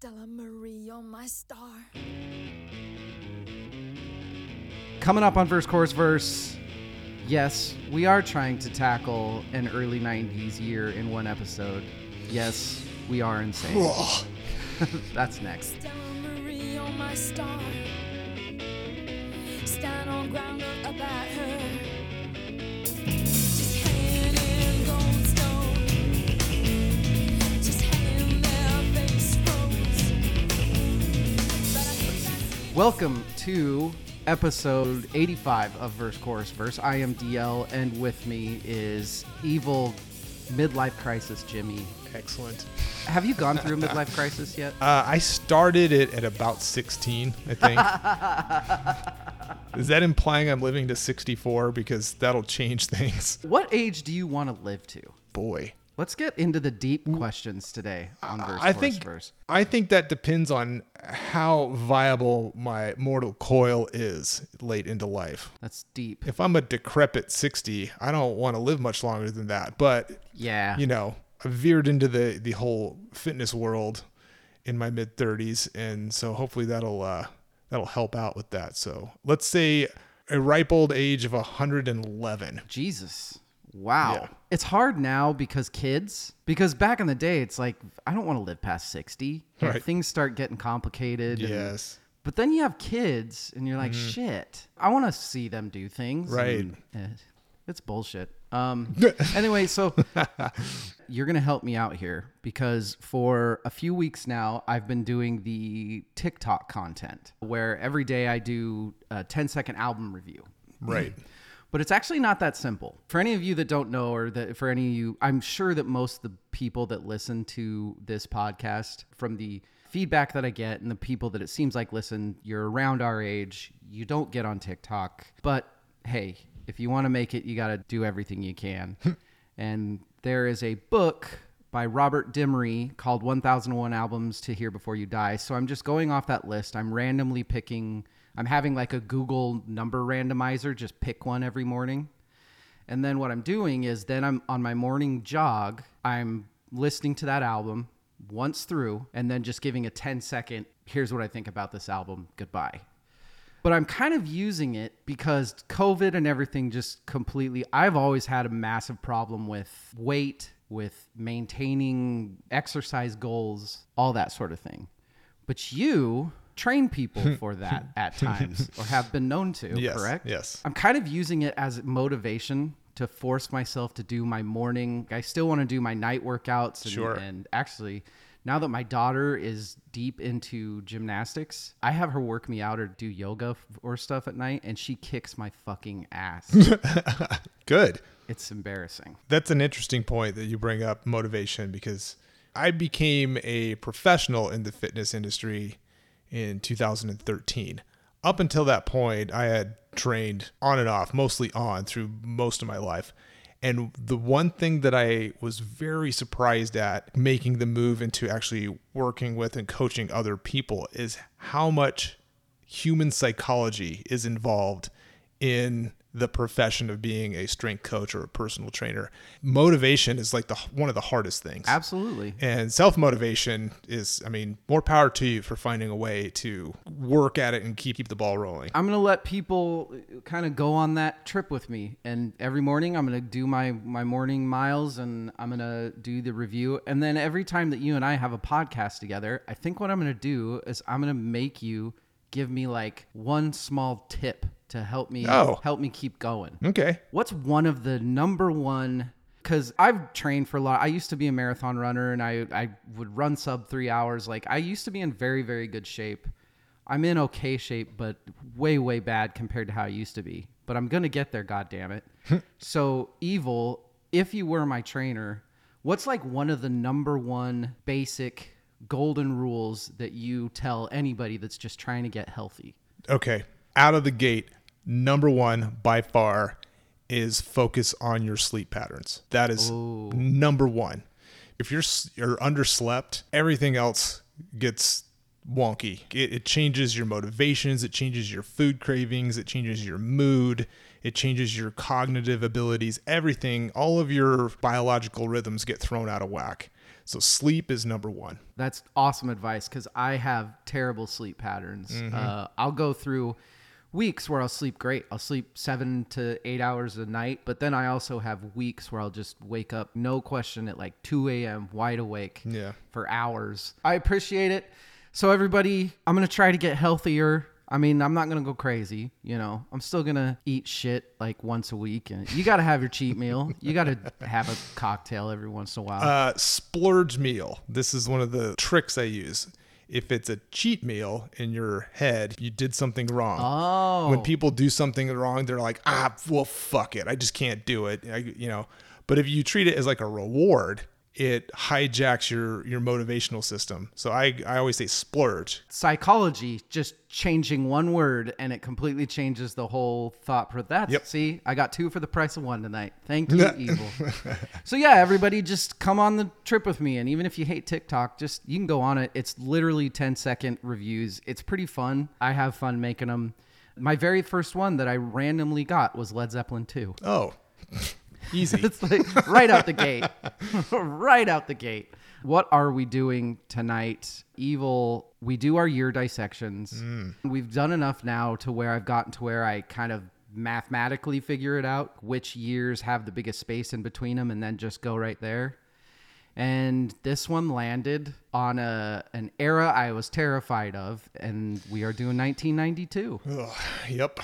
Stella Marie, you're my star. Coming up on Verse Chorus Verse, yes, we are trying to tackle an early 90s year in one episode. Yes, we are insane. That's next. Stella Marie, you're my star. Stand on ground about her. Welcome to episode 85 of Verse Chorus Verse. I am DL, and with me is evil midlife crisis Jimmy. Excellent. Have you gone through a midlife crisis yet? Uh, I started it at about 16, I think. Is that implying I'm living to 64? Because that'll change things. What age do you want to live to? Boy. Let's get into the deep questions today on Verse I think Verse. I think that depends on how viable my mortal coil is late into life. That's deep. If I'm a decrepit 60, I don't want to live much longer than that. But Yeah. you know, I veered into the the whole fitness world in my mid 30s, and so hopefully that'll uh, that'll help out with that. So let's say a ripe old age of 111. Jesus. Wow. Yeah. It's hard now because kids, because back in the day, it's like, I don't want to live past 60. And Right. Things start getting complicated. and- Yes. but then you have kids and you're like, shit, I want to see them do things. Mm-hmm. Right. and, eh, it's bullshit. Um, anyway, so you're going to help me out here because for a few weeks now, I've been doing the TikTok content where every day I do a 10 second album review. Right. But it's actually not that simple. For any of you that don't know, or that for any of you, I'm sure that most of the people that listen to this podcast, from the feedback that I get and the people that it seems like listen, you're around our age, you don't get on TikTok. But hey, if you want to make it, you got to do everything you can. and there is a book by Robert Dimery called 1001 Albums to Hear Before You Die. So I'm just going off that list. I'm randomly picking, I'm having like a Google number randomizer, just pick one every morning. And then what I'm doing is then I'm on my morning jog, I'm listening to that album once through and then just giving a 10 second, here's what I think about this album, goodbye. But I'm kind of using it because COVID and everything just completely, I've always had a massive problem with weight, with maintaining exercise goals, all that sort of thing. But you train people for that at times or have been known to, Yes. correct? Yes. I'm kind of using it as motivation to force myself to do my morning. I still want to do my night workouts. And, Sure. and actually, now that my daughter is deep into gymnastics, I have her work me out or do yoga or stuff at night, and she kicks my fucking ass. Good. it's embarrassing. That's an interesting point that you bring up motivation because I became a professional in the fitness industry in 2013. Up until that point, I had trained on and off, mostly on through most of my life. And the one thing that I was very surprised at making the move into actually working with and coaching other people is how much human psychology is involved in the profession of being a strength coach or a personal trainer. Motivation is like the one of the hardest things. Absolutely. And self motivation is, I mean, more power to you for finding a way to work at it and keep keep the ball rolling. I'm gonna let people uh, kind of go on that trip with me, and every morning I'm gonna do my my morning miles, and I'm gonna do the review, and then every time that you and I have a podcast together, I think what I'm gonna do is I'm gonna make you give me like one small tip to help me Oh. help me keep going. Okay. What's one of the number one? Because I've trained for a lot. I used to be a marathon runner, and I I would run sub three hours. Like I used to be in very very good shape. I'm in okay shape, but way way bad compared to how I used to be. But I'm gonna get there. God damn it. so evil. If you were my trainer, what's like one of the number one basic golden rules that you tell anybody that's just trying to get healthy? Okay. Out of the gate, number one by far is focus on your sleep patterns. That is number one. If you're you're underslept, everything else gets wonky. It, it changes your motivations, it changes your food cravings, it changes your mood, it changes your cognitive abilities, everything, all of your biological rhythms get thrown out of whack. So sleep is number one. That's awesome advice because I have terrible sleep patterns. Uh, I'll go through weeks where I'll sleep great. I'll sleep seven to eight hours a night, but then I also have weeks where I'll just wake up, no question, at like 2 a.m., wide awake Yeah. for hours. I appreciate it. So, everybody, I'm going to try to get healthier. I mean, I'm not going to go crazy, you know. I'm still going to eat shit like once a week. And you got to have your cheat meal. You got to have a cocktail every once in a while. Uh, splurge meal. This is one of the tricks I use. If it's a cheat meal in your head, you did something wrong. oh. When people do something wrong, they're like, ah, well, fuck it. I just can't do it. I, you know, but if you treat it as like a reward, it hijacks your your motivational system. So I I always say splurge. psychology just changing one word and it completely changes the whole thought for that. Yep. see i got two for the price of one tonight thank you evil so yeah everybody just come on the trip with me and even if you hate tiktok just you can go on it it's literally 10 second reviews it's pretty fun i have fun making them my very first one that i randomly got was led zeppelin 2 Oh, easy. it's like right out the gate. right out the gate. What are we doing tonight? Evil, we do our year dissections. Mm. We've done enough now to where I've gotten to where I kind of mathematically figure it out which years have the biggest space in between them and then just go right there. And this one landed on a an era I was terrified of and we are doing 1992. Ugh, yep.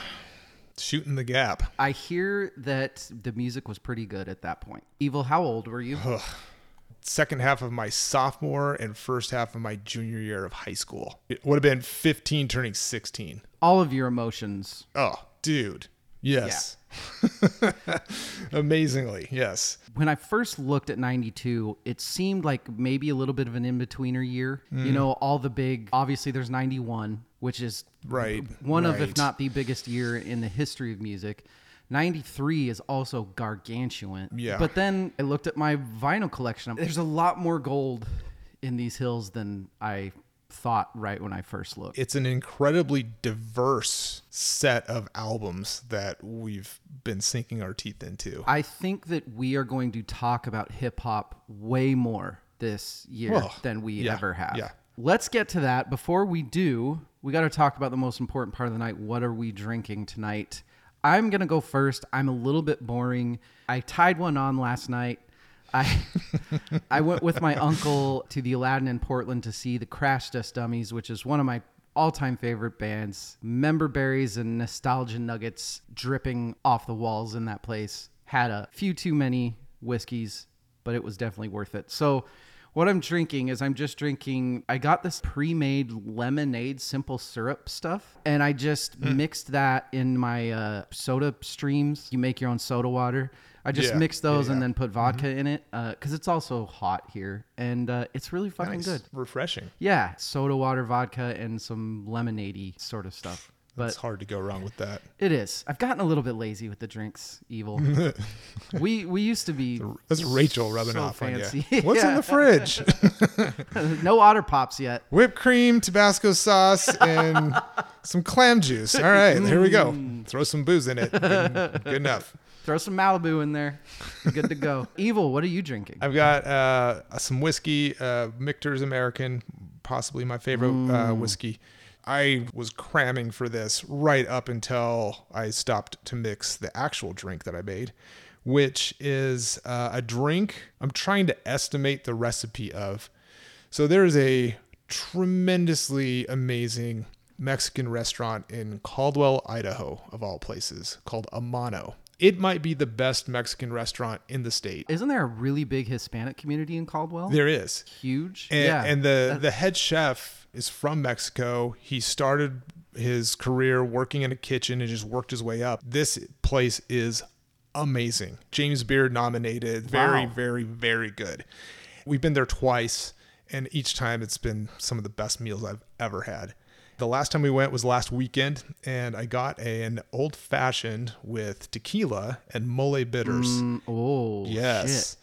Shooting the gap. I hear that the music was pretty good at that point. Evil, how old were you? second half of my sophomore and first half of my junior year of high school. It would have been 15 turning 16. All of your emotions. Oh, dude. Yes. Amazingly, yes. When I first looked at 92, it seemed like maybe a little bit of an in betweener year. You mm. know, all the big, obviously, there's 91, which is Right. one of, if not the biggest year in the history of music. 93 is also gargantuan. Yeah. But then I looked at my vinyl collection. There's a lot more gold in these hills than I thought right when I first looked. It's an incredibly diverse set of albums that we've been sinking our teeth into. I think that we are going to talk about hip hop way more this year Well, than we yeah, ever have. yeah. Let's get to that. Before we do, we got to talk about the most important part of the night. What are we drinking tonight? I'm going to go first. I'm a little bit boring. I tied one on last night. I I went with my uncle to the Aladdin in Portland to see the Crash Test Dummies, which is one of my all-time favorite bands. Member berries and nostalgia nuggets dripping off the walls in that place. Had a few too many whiskeys, but it was definitely worth it. So what I'm drinking is I'm just drinking. I got this pre-made lemonade simple syrup stuff, and I just mixed that in my uh, soda streams. You make your own soda water. I just Yeah, mix those yeah, and then put vodka in it because it's also hot here, and uh, it's really fucking Nice. good. Refreshing. Yeah, soda water, vodka, and some lemonade sort of stuff. But it's hard to go wrong with that. it is. I've gotten a little bit lazy with the drinks. Evil. we we used to be That's Rachel rubbing so off fancy. on you. What's in the fridge? no otter pops yet. Whipped cream, Tabasco sauce, and some clam juice. All right, here we go. Mm. Throw some booze in it. Good, good enough. Throw some Malibu in there. You're good to go. Evil, what are you drinking? I've got uh, some whiskey, uh, Michter's American, possibly my favorite uh, whiskey. I was cramming for this right up until I stopped to mix the actual drink that I made, which is uh, a drink I'm trying to estimate the recipe of. So there's a tremendously amazing Mexican restaurant in Caldwell, Idaho, of all places, called Amano. It might be the best Mexican restaurant in the state. Isn't there a really big Hispanic community in Caldwell? There is. Huge. And, yeah. and the the head chef is from Mexico. He started his career working in a kitchen and just worked his way up. This place is amazing. James Beard nominated. Very, Wow. very, very good. We've been there twice, and each time it's been some of the best meals I've ever had. The last time we went was last weekend, and I got an old fashioned with tequila and mole bitters. Mm, oh, Yes. shit.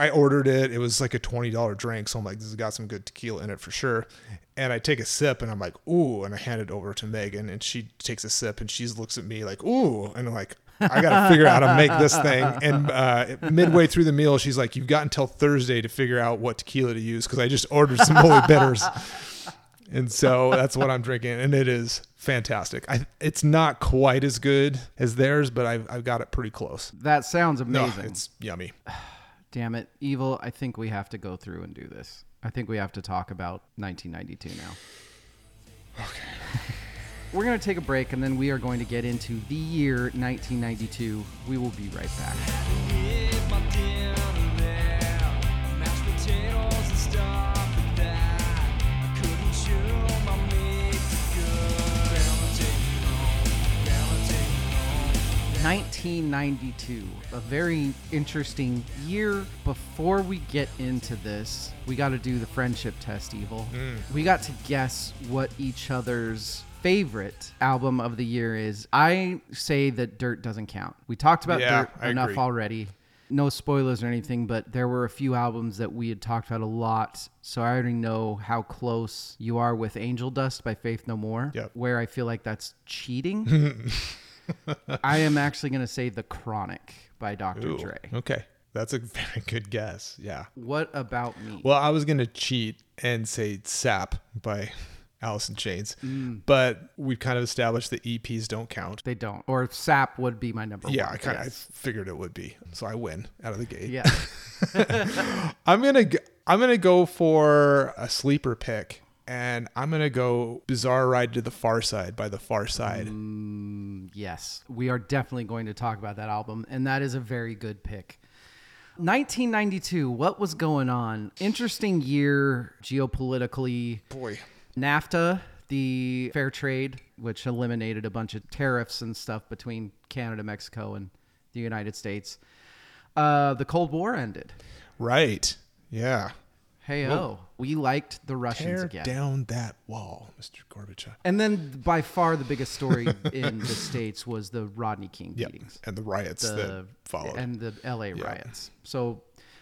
I ordered it. It was like a twenty dollar drink, so I'm like, this has got some good tequila in it for sure. And I take a sip, and I'm like, ooh, and I hand it over to Megan, and she takes a sip, and she looks at me like, ooh, and I'm like, I got to figure out how to make this thing. And uh, midway through the meal, she's like, "You've got until Thursday to figure out what tequila to use because I just ordered some mole bitters." And so that's what I'm drinking, and it is fantastic. I, it's not quite as good as theirs, but I've, I've got it pretty close. That sounds No, amazing. it's yummy. Damn it, evil. I think we have to go through and do this. I think we have to talk about 1992 now. Okay. We're going to take a break and then we are going to get into the year 1992. We will be right back. Nineteen ninety two, a very interesting year. Before we get into this, we got to do the friendship test. Evil. Mm. We got to guess what each other's favorite album of the year is. I say that Dirt doesn't count. We talked about Yeah, Dirt I enough agree. already. No spoilers or anything, but there were a few albums that we had talked about a lot. So I already know how close you are with Angel Dust by Faith No More, Yep. where I feel like that's cheating. I am actually going to say The Chronic by Dr. Ooh, Dre. Okay. That's a very good guess. Yeah. What about me? Well, I was going to cheat and say Sap by Alice in Chains, Mm. but we've kind of established that EPs don't count. they don't. Or Sap would be my number Yeah, one. Yeah, I kind of yes. figured it would be. So I win out of the gate. Yeah. I'm going to I'm going to go for a sleeper pick and I'm going to go Bizarre Ride to the Pharcyde by the Pharcyde. Yes, we are definitely going to talk about that album, and that is a very good pick. 1992, what was going on? Interesting year geopolitically. Boy. NAFTA, the fair trade, which eliminated a bunch of tariffs and stuff between Canada, Mexico, and the United States. Uh, the Cold War ended. Right. Yeah. Hey oh, we liked the Russians Tear again. down that wall, Mr. Gorbachev. And then by far the biggest story in the states was the Rodney King Yep. beatings. And the riots that followed. and the LA riots. So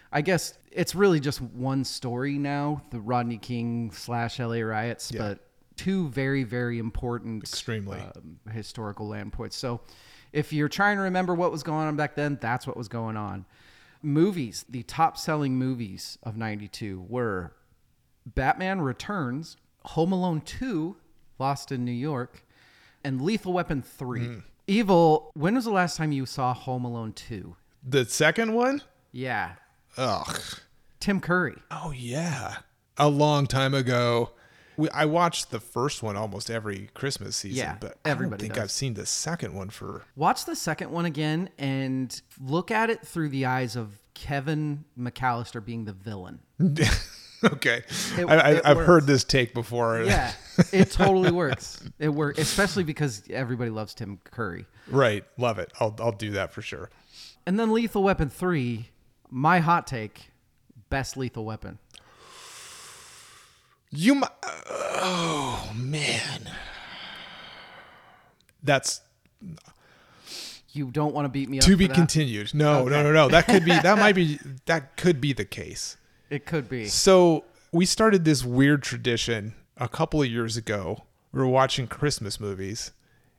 I guess it's really just one story now, the Rodney King slash LA riots, Yeah. but two very, very important Extremely. um, historical land points. So if you're trying to remember what was going on back then, that's what was going on. Movies, the top selling movies of 92 were Batman Returns, Home Alone 2, Lost in New York, and Lethal Weapon 3. Hmm. Evil, when was the last time you saw Home Alone 2? the second one? Yeah. Ugh. Tim Curry. Oh yeah, a long time ago. We, I watched the first one almost every Christmas season, Yeah, but I don't think does. I've seen the second one for. Watch the second one again and look at it through the eyes of Kevin McAllister being the villain. okay, It- I, I've heard this take before. Yeah, it totally works. It works, especially because everybody loves Tim Curry. right. Love it. I'll I'll do that for sure. And then Lethal Weapon 3, my hot take, best Lethal Weapon. You. mi- Oh man, that's You don't want to beat me up to be continued. No, no, no, no. That could be. That might be. That could be the case. It could be. So we started this weird tradition a couple of years ago. We were watching Christmas movies,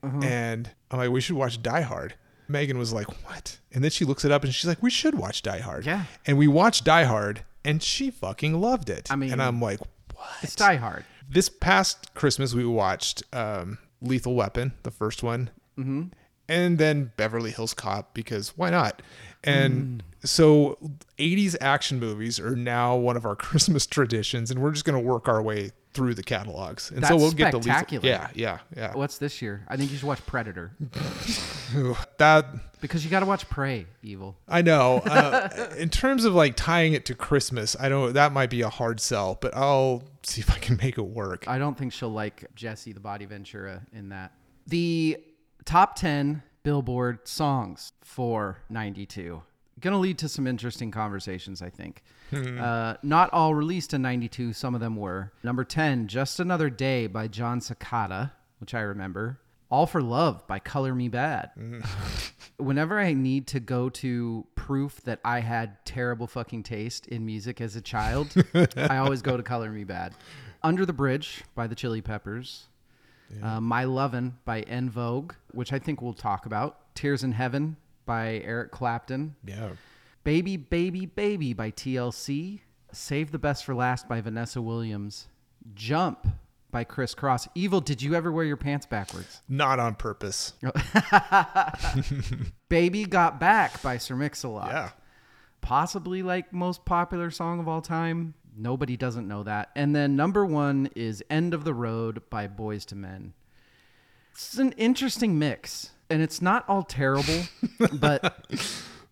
Uh-huh. and I'm like, we should watch Die Hard. Megan was like, what? And then she looks it up and she's like, we should watch Die Hard. Yeah. And we watched Die Hard, and she fucking loved it. I mean, and I'm like, what? It's Die Hard. This past Christmas, we watched um, Lethal Weapon, the first one, mm-hmm. and then Beverly Hills Cop because why not? And so, 80s action movies are now one of our Christmas traditions, and we're just going to work our way through the catalogs. And so we'll get the spectacular. Yeah, yeah, yeah. What's this year? I think you should watch Predator That because you got to watch Prey, Evil. I know. Uh, in terms of like tying it to Christmas, I don't. That might be a hard sell, but I'll see if I can make it work. I don't think she'll like Jesse the Body Ventura in that. The top 10 Billboard songs for 92. Going to lead to some interesting conversations, I think. Uh, not all released in 92, some of them were. Number 10, Just Another Day by Jon Secada, which I remember. All for Love by Color Me Badd. Whenever I need to go to proof that I had terrible fucking taste in music as a child, I always go to Color Me Badd. Under the Bridge by the Chili Peppers. Uh, My Lovin' by En Vogue, which I think we'll talk about. Tears in Heaven by Eric Clapton. Yeah. Baby, Baby, Baby by TLC. Save the Best for Last by Vanessa Williams. Jump by Kris Kross. Evil, did you ever wear your pants backwards? Not on purpose. Baby Got Back by Sir Mix-a-Lot. Yeah. Possibly like most popular song of all time. Nobody doesn't know that. And then number one is End of the Road by Boyz II Men. It's an interesting mix. And it's not all terrible, but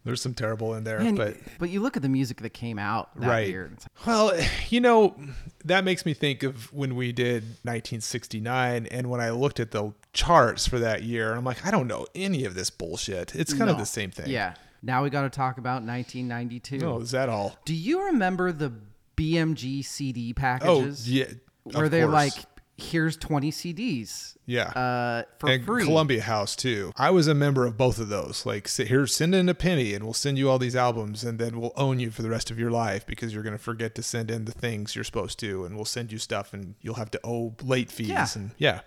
There's some terrible in there, man, but but you look at the music that came out that right. year. like, Well, you know, that makes me think of when we did 1969 and when I looked at the charts for that year, I'm like, I don't know any of this bullshit. It's kind of the same thing. Yeah. Now we got to talk about 1992. Oh, is that all? Do you remember the BMG CD packages? Oh, packages? yeah. Where they're course. like, here's 20 CDs yeah. uh, for and free. Columbia House too. I was a member of both of those. Like, here, send in a penny, and we'll send you all these albums, and then we'll own you for the rest of your life because you're going to forget to send in the things you're supposed to, and we'll send you stuff, and you'll have to owe late fees. Yeah. And yeah,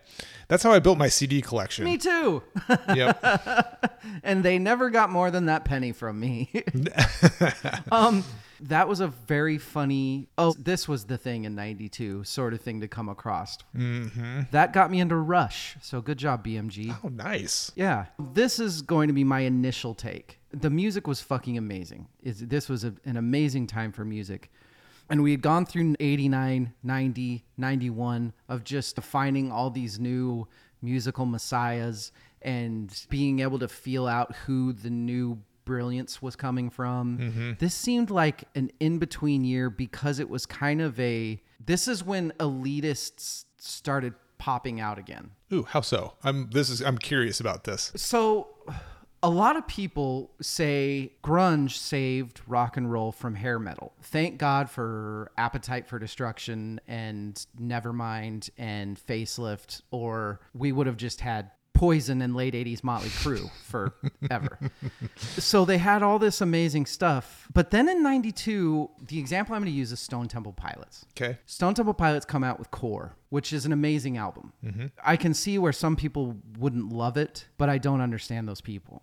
that's how I built my CD collection. Me too. Yep. and they never got more than that penny from me. um, that was a very funny. Oh, this was the thing in '92, sort of thing to come across. Mm-hmm. That got me into Rush. So good job, BMG. oh, nice. Yeah, this is going to be my initial take. The music was fucking amazing. It's, this was a, an amazing time for music. And we had gone through 89, 90, 91 of just finding all these new musical messiahs and being able to feel out who the new brilliance was coming from. Mm-hmm. This seemed like an in between year because it was kind of a. This is when elitists started popping out again. Ooh, how so? I'm this is I'm curious about this. So, a lot of people say grunge saved rock and roll from hair metal. Thank God for Appetite for Destruction and Nevermind and Facelift, or we would have just had Poison and late 80s Motley Crue forever. so they had all this amazing stuff. But then in 92, the example I'm going to use is Stone Temple Pilots. Okay. Stone Temple Pilots come out with Core, which is an amazing album. Mm-hmm. I can see where some people wouldn't love it, but I don't understand those people.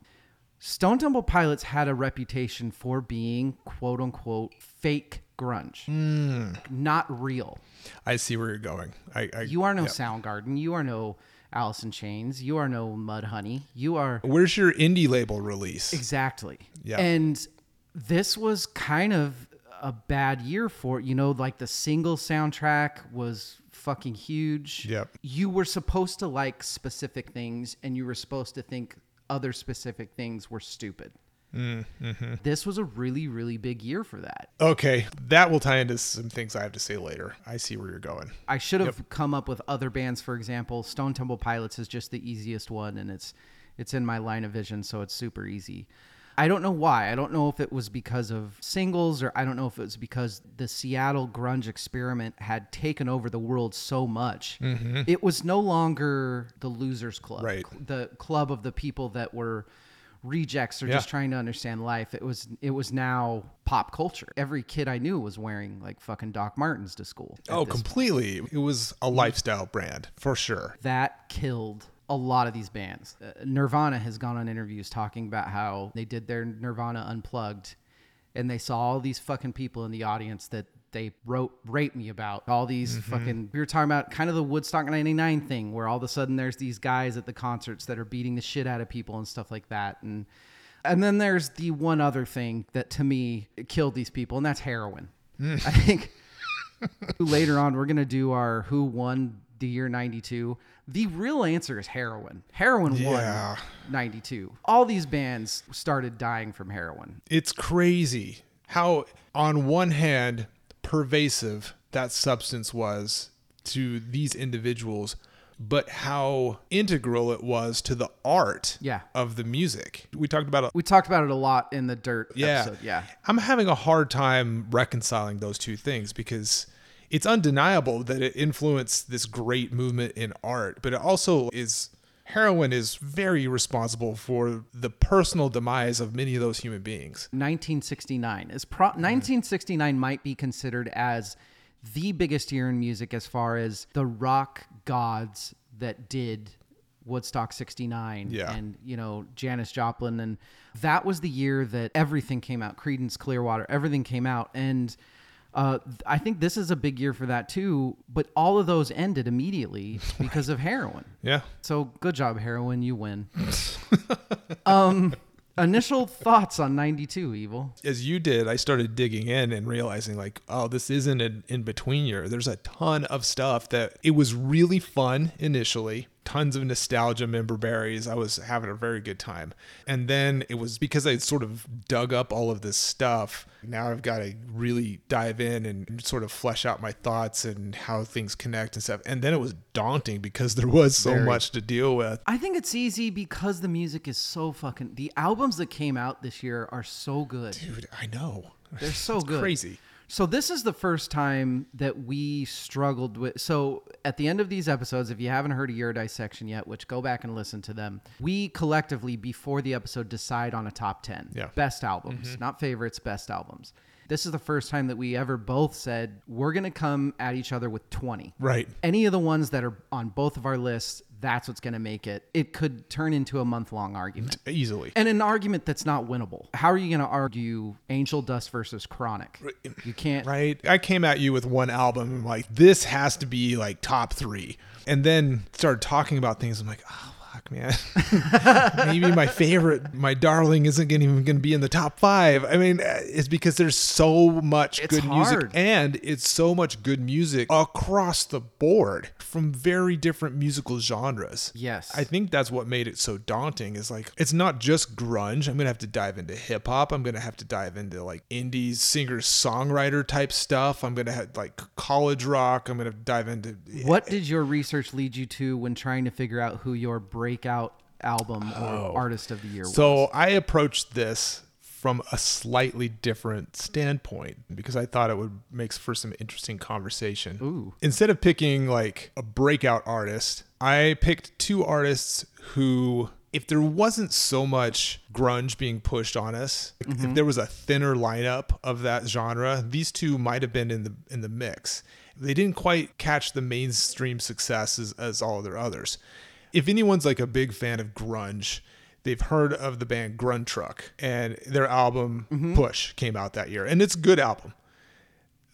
Stone Temple Pilots had a reputation for being quote unquote fake grunge, hmm. not real. I see where you're going. I, I You are no yeah. Soundgarden. You are no Alice in Chains. You are no Mudhoney. You are Where's your indie label release? Exactly. Yeah. And this was kind of a bad year for you know like the single soundtrack was fucking huge. Yep. You were supposed to like specific things and you were supposed to think other specific things were stupid. Mm, mm-hmm. This was a really really big year for that. Okay, that will tie into some things I have to say later. I see where you're going. I should have come up with other bands for example. Stone Temple Pilots is just the easiest one and it's it's in my line of vision so it's super easy. I don't know why. I don't know if it was because of singles or I don't know if it was because the Seattle grunge experiment had taken over the world so much. Mm-hmm. It was no longer the losers club, Right. the club of the people that were rejects or Yeah. just trying to understand life. It was it was now pop culture. Every kid I knew was wearing like fucking Doc Martens to school. Oh, completely. It was a lifestyle brand for sure. that killed a lot of these bands. Uh, Nirvana has gone on interviews talking about how they did their Nirvana unplugged and they saw all these fucking people in the audience that they wrote rate me about. All these mm-hmm. fucking we were talking about kind of the Woodstock 99 thing where all of a sudden there's these guys at the concerts that are beating the shit out of people and stuff like that. And and then there's the one other thing that to me killed these people and that's heroin. Mm. I think later on we're gonna do our who won the year 92 the real answer is heroin heroin Yeah. won 92 all these bands started dying from heroin It's crazy how, on one hand, pervasive that substance was to these individuals, but how integral it was to the art Yeah. of the music. We talked about it. we talked about it a lot in the dirt Yeah. episode yeah I'm having a hard time reconciling those two things because it's undeniable that it influenced this great movement in art, but it also is heroin is very responsible for the personal demise of many of those human beings. 1969 is pro- 1969 might be considered as the biggest year in music as far as the rock gods that did Woodstock 69 Yeah. and, you know, Janis Joplin. And that was the year that everything came out Creedence, Clearwater, everything came out. And uh, I think this is a big year for that too. But all of those ended immediately because of heroin. Yeah. So good job, heroin. You win. um, initial thoughts on 92, Evil. As you did, I started digging in and realizing like, oh, this isn't an in between year. There's a ton of stuff that it was really fun initially. Tons of nostalgia member berries. I was having a very good time. And then it was because I sort of dug up all of this stuff. Now I've got to really dive in and sort of flesh out my thoughts and how things connect and stuff. And then it was daunting because there was so Very. much to deal with. I think it's easy because the music is so fucking. The albums that came out this year are so good. Dude, I know. They're so good. Crazy. So this is the first time that we struggled with. So at the end of these episodes, if you haven't heard a year dissection yet, which go back and listen to them, we collectively before the episode decide on a top ten Yeah. best albums, mm-hmm. not favorites, best albums. This is the first time that we ever both said we're gonna come at each other with twenty. Right. Any of the ones that are on both of our lists, that's what's gonna make it. It could turn into a month long argument. Easily. And an argument that's not winnable. How are you going to argue Angel Dust versus Chronic? You can't. right? I came at you with one album and like this has to be like top three, and then started talking about things. I'm like, oh fuck, man, maybe my favorite, my darling, isn't gonna even gonna be in the top five. I mean, uh, it's because there's so much It's good music, and it's so much good music across the board from very different musical genres. Yes. I think that's what made it so daunting is like it's not just grunge. I'm gonna have to dive into hip hop. I'm gonna have to dive into like indie singer songwriter type stuff. I'm gonna have like college rock. I'm gonna dive into What did your research lead you to when trying to figure out who your breakout album or oh. artist of the year was? So I approached this from a slightly different standpoint because I thought it would make for some interesting conversation. Ooh. Instead of picking like a breakout artist, I picked two artists who if there wasn't so much grunge being pushed on us, if mm-hmm. there was a thinner lineup of that genre, these two might have been in the in the mix. They didn't quite catch the mainstream success as, as all of their others. If anyone's like a big fan of grunge, they've heard of the band Gruntruck and their album mm-hmm. Push came out that year. And it's a good album.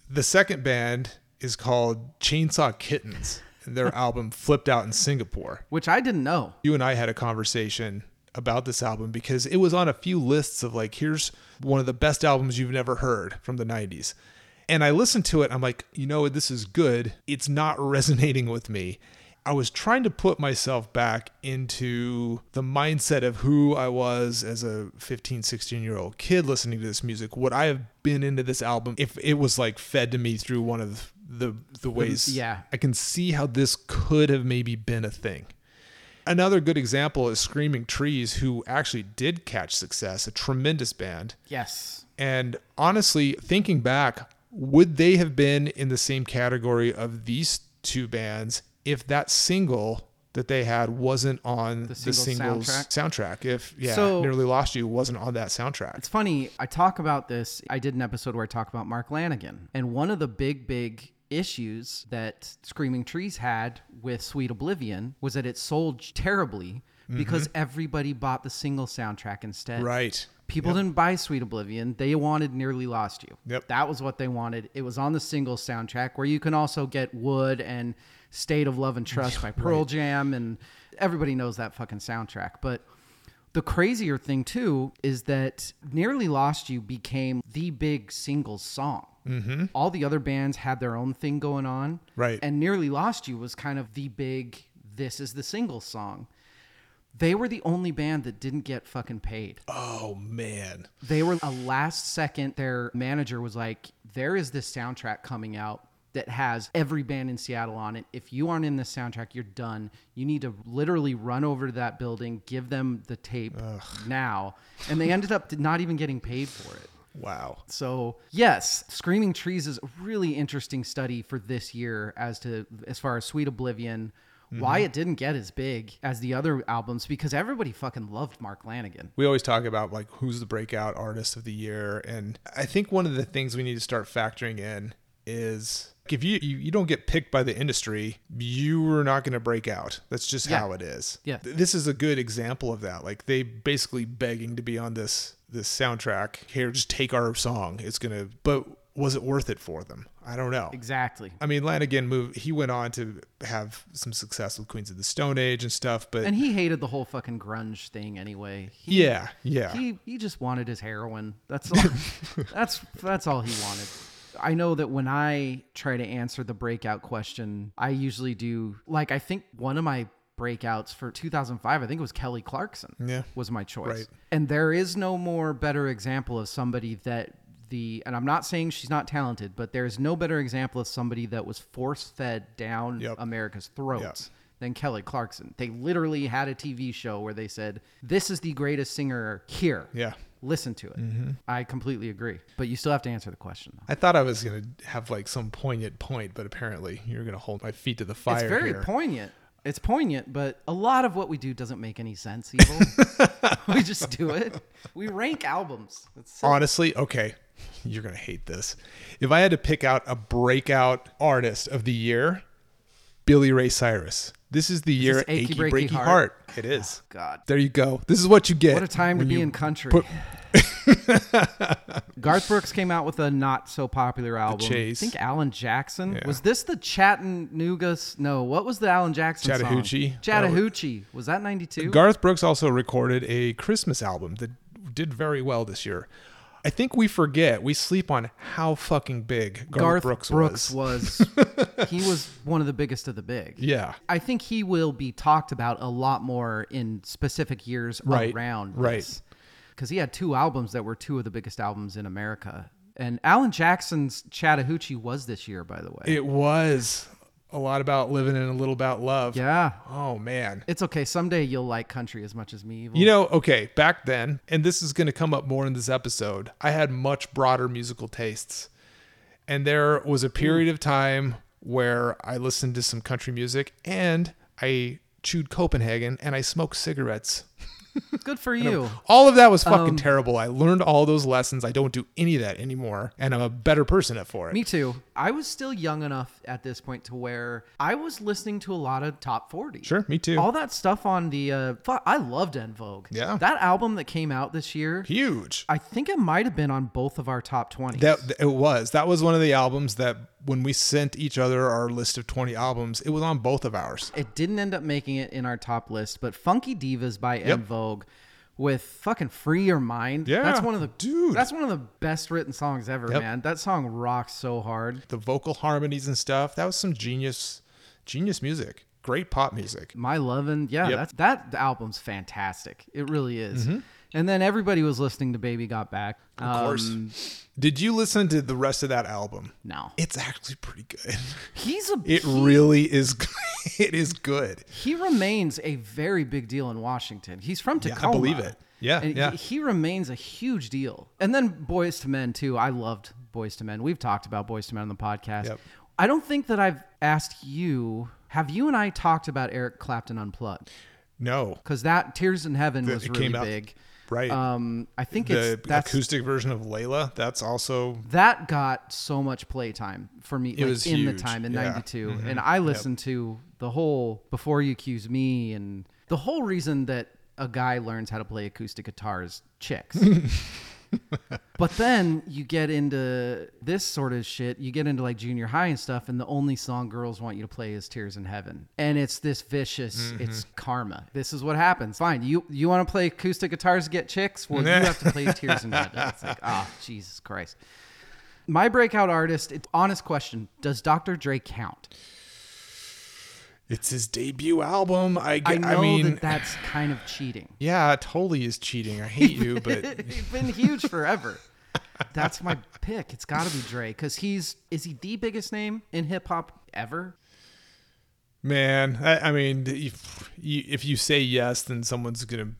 The second band is called Chainsaw Kittens. And their album flipped out in Singapore. Which I didn't know. You and I had a conversation about this album because it was on a few lists of like, here's one of the best albums you've never heard from the 90s. And I listened to it. I'm like, you know, this is good. It's not resonating with me. I was trying to put myself back into the mindset of who I was as a 15, 16 year old kid listening to this music. Would I have been into this album if it was like fed to me through one of the the ways yeah. I can see how this could have maybe been a thing. Another good example is Screaming Trees, who actually did catch success, a tremendous band. Yes. And honestly, thinking back, would they have been in the same category of these two bands if that single that they had wasn't on the, single singles soundtrack? soundtrack? If yeah, So- nearly lost you wasn't on that soundtrack. It's funny. I talk about this. I did an episode where I talk about Mark Lanegan. And one of the big, big issues that Screaming Trees had with Sweet Oblivion was that it sold terribly because everybody bought the single soundtrack instead. Mm-hmm. Right. People didn't buy Sweet Oblivion. They wanted Nearly Lost You. Yep. That was what they wanted. It was on the single soundtrack where you can also get Would and State of Love and Trust by Pearl Jam. And everybody knows that fucking soundtrack. But the crazier thing, too, is that Nearly Lost You became the big singles song. Mm-hmm. All the other bands had their own thing going on. Right. And Nearly Lost You was kind of the big, this is the single song. They were the only band that didn't get fucking paid Oh man. they were a last second their manager was like there is this soundtrack coming out that has every band in Seattle on it. If you aren't in the soundtrack, you're done. You need to literally run over to that building, give them the tape now. And they ended up not even getting paid for it. Wow. So yes, Screaming Trees is a really interesting study for this year as to as far as Sweet Oblivion, why mm-hmm. it didn't get as big as the other albums because everybody fucking loved Mark Lanegan. we always talk about like who's the breakout artist of the year and i think one of the things we need to start factoring in is If you, you you don't get picked by the industry, you are not going to break out. That's just Yeah. how it is. Yeah. Th- This is a good example of that. Like they basically begging to be on this this soundtrack. Here, just take our song. It's gonna. But was it worth it for them? I don't know. Exactly. I mean, Lanegan moved. He went on to have some success with Queens of the Stone Age and stuff. But And he hated the whole fucking grunge thing anyway. He, yeah, yeah, He he just wanted his heroin. That's all. that's that's all he wanted. I know that when I try to answer the breakout question, I usually do like I think one of my breakouts for 2005, I think it was Kelly Clarkson. Yeah. was my choice. Right. And there is no more better example of somebody that the and I'm not saying she's not talented, but there's no better example of somebody that was force fed down Yep. America's throats than Kelly Clarkson. They literally had a TV show where they said, "This is the greatest singer here." yeah. Listen to it. Mm-hmm. I completely agree, but you still have to answer the question. Though. I thought I was gonna have like some poignant point, but apparently you're gonna hold my feet to the fire. It's very here. poignant. It's poignant, but a lot of what we do doesn't make any sense. Evil. we just do it. We rank albums. It's Honestly, okay, you're gonna hate this. If I had to pick out a breakout artist of the year, Billy Ray Cyrus. This is the year this Achy Achy Breaky Breaky, Heart? Heart. It is. Oh, God. There you go. This is what you get. What a time to be in country. put- Garth Brooks came out with a not so popular album. I think Alan Jackson. Yeah. Was this the Chattanooga? No, what was the Alan Jackson song? Chattahoochee. Chattahoochee. Was that 92? Garth Brooks also recorded a Christmas album that did very well this year. I think we forget, we sleep on how fucking big Garth, Garth Brooks, was. was he was one of the biggest of the big. Yeah. I think he will be talked about a lot more in specific years Right, around right. Because he had two albums that were two of the biggest albums in America. And Alan Jackson's Chattahoochee was this year, by the way. It was a lot about living and a little about love. yeah. Oh man. It's okay. Someday you'll like country as much as me. Evil. You know, okay, back then, and this is going to come up more in this episode, I had much broader musical tastes. And there was a period of time where I listened to some country music and I chewed Copenhagen and I smoked cigarettes. good for you. All of that was fucking Um, terrible. I learned all those lessons. I don't do any of that anymore, and I'm a better person at for it. Me too. I was still young enough at this point to where I was listening to a lot of top 40. Sure, me too. All that stuff on the uh I loved En Vogue. Yeah. That album that came out this year, Huge. I think it might have been on both of our top 20s. That it was. That was one of the albums that when we sent each other our list of 20 albums, it was on both of ours. it didn't end up making it in our top list, but Funky Divas by En Vogue with fucking Free Your Mind. Yeah, That's one of the dude. That's one of the best written songs ever, Yep. man. That song rocks so hard. The vocal harmonies and stuff, that was some genius genius music. Great pop music. My Lovin', yeah, Yep. that's that album's fantastic. It really is. Mm-hmm. And then everybody was listening to Baby Got Back. Of course. Um, Did you listen to the rest of that album? no. It's actually pretty good. He's a It he, really is it is good. he remains a very big deal in Washington. He's from Yeah, I Tacoma. believe it. Yeah, And yeah. He, he remains a huge deal. And then Boyz II Men too. I loved Boyz II Men. We've talked about Boyz II Men on the podcast. Yep. I don't think that I've asked you. Have you and I talked about Eric Clapton Unplugged? No. Because that Tears in Heaven was really big. Right. Um, I think the it's that's acoustic version of Layla, that's also that got so much playtime for me like, was in the time in Yeah. 92 Mhm. and i listened to the whole before you accuse me and the whole reason that a guy learns how to play acoustic guitar is chicks but then you get into this sort of shit you get into like junior high and stuff and the only song girls want you to play is tears in heaven and it's this vicious Mm-hmm. it's karma this is what happens fine you you want to play acoustic guitars to get chicks well you have to play tears in heaven it's like oh jesus christ my breakout artist, it, honest question, does Dr. Dre count? It's his debut album. I, I know I mean, that that's kind of cheating. yeah, it totally is cheating. I hate you, but He's been huge forever. That's my pick. It's got to be Dre because he's is he the biggest name in hip hop ever? man, I, I mean, if you, if you say yes, then someone's gonna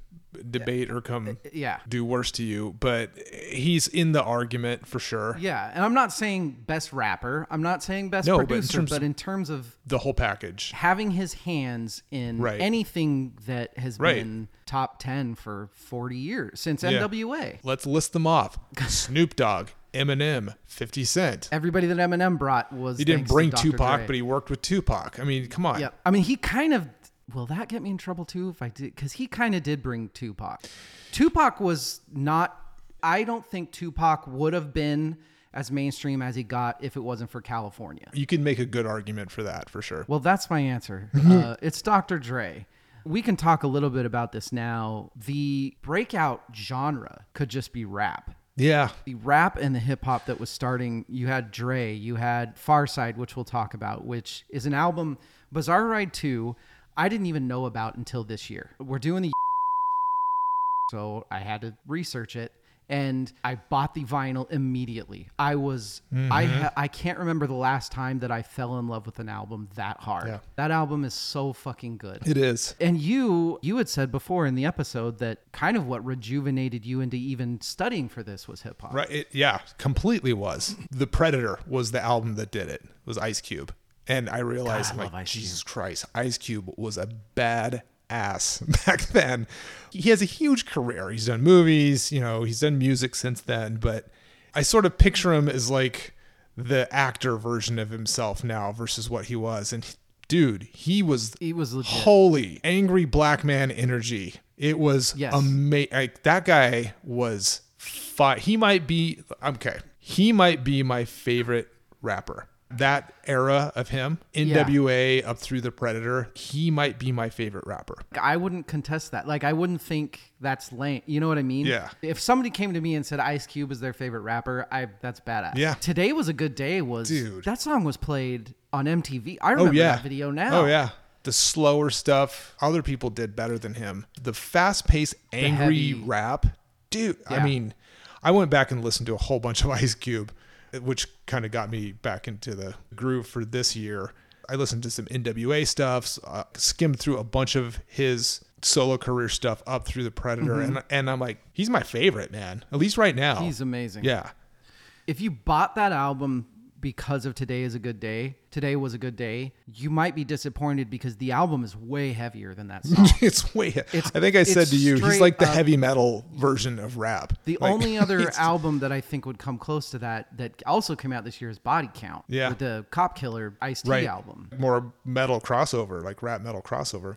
debate or uh, come uh, Yeah. do worse to you. But he's in the argument for sure. Yeah, and I'm not saying best rapper. I'm not saying best No, but in producer, terms but in terms of The whole package. having his hands in Right. anything that has Right. been top 10 for 40 years since Yeah. NWA. Let's list them off. Snoop Dogg, Eminem, 50 Cent. Everybody that Eminem brought was He didn't bring. Tupac, Dre. but he worked with Tupac. I mean, come on. Yeah, I mean, he kind of. Will that get me in trouble too if I did? Because he kind of did bring Tupac. Tupac was not. I don't think Tupac would have been as mainstream as he got if it wasn't for California. You can make a good argument for that for sure. Well, that's my answer. uh, it's Dr. Dre. We can talk a little bit about this now. The breakout genre could just be rap. Yeah. The rap and the hip hop that was starting, you had Dre, you had Pharcyde, which we'll talk about, which is an album, Bizarre Ride 2, I didn't even know about until this year. We're doing the so I had to research it and I bought the vinyl immediately. I was I mm-hmm. ha- I can't remember the last time that I fell in love with an album that hard. Yeah. That album is so fucking good. It is. And you you had said before in the episode that kind of what rejuvenated you into even studying for this was hip hop. Right. It, yeah, completely was. The Predator was the album that did it. Was Ice Cube. And I realized, God, I like. Jesus Christ, Ice Cube was a bad ass back then. He has a huge career. He's done movies, you know, he's done music since then, but I sort of picture him as like the actor version of himself now versus what he was. And dude, he was He was legit. holy angry black man energy. It was Yes. amazing. Like, that guy was fi- He might be okay. He might be my favorite rapper. That era of him, NWA up through the Predator, he might be my favorite rapper. I wouldn't contest that. Like I wouldn't think that's lame. You know what I mean? Yeah. If somebody came to me and said Ice Cube is their favorite rapper, I that's badass. Yeah. Today was a good day. Was Dude. that song was played on MTV? I oh, remember oh yeah, that video now. Oh yeah. The slower stuff, other people did better than him. The fast-paced, angry heavy- rap, dude. I mean, I went back and listened to a whole bunch of Ice Cube, which kind of got me back into the groove for this year. I listened to some NWA stuff, uh, skimmed through a bunch of his solo career stuff up through the Predator, and and I'm like, he's my favorite man, at least right now. Mm-hmm. He's amazing. yeah, If you bought that album because of Today is a Good Day, Today was a good day, you might be disappointed because the album is way heavier than that song. it's way. It's- I think I said to you, he's like the up- heavy metal version of rap. The Like, only other album that I think would come close to that that also came out this year is Body Count. Yeah. The Cop Killer Ice T right album. more metal crossover, like rap metal crossover.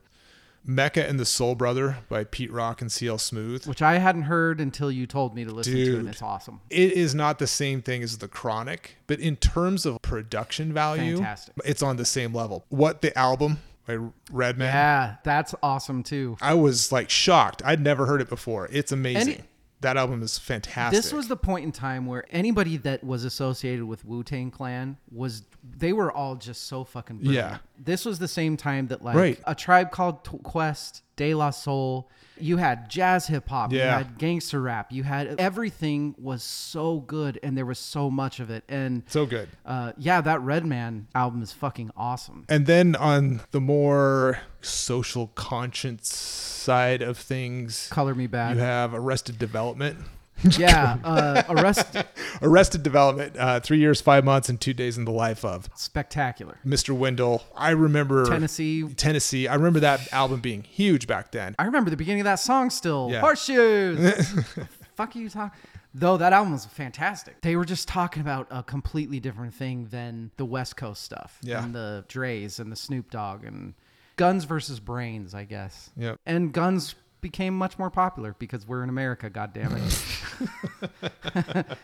Mecca and the Soul Brother by Pete Rock and CL Smooth. Which I hadn't heard until you told me to listen to, Dude. and it's awesome. It is not the same thing as the Chronic, but in terms of production value, Fantastic. it's on the same level. What the album by Redman? Yeah, that's awesome too. I was like shocked. I'd never heard it before. It's amazing. That album is fantastic. This was the point in time where anybody that was associated with Wu Tang Clan was they were all just so fucking brilliant. Yeah. This was the same time that like Right. a tribe called Quest, De La Soul. You had jazz hip hop. yeah. You had gangster rap. You had everything was so good, and there was so much of it. And so good. uh, yeah, that Redman album is fucking awesome. And then on the more social conscience side of things, Color Me Bad. you have Arrested Development. yeah, uh, Arrest Arrested Development, uh, three years, five months, and two days in the life of spectacular. Mr. Wendal. I remember Tennessee. Tennessee. I remember that album being huge back then. I remember the beginning of that song still. Yeah. Horseshoes. Fuck are you talking? Though that album was fantastic. They were just talking about a completely different thing than the West Coast stuff. Yeah. And the Dre's and the Snoop Dogg and Guns versus Brains, I guess. Yep. And Guns became much more popular because we're in America, God damn it.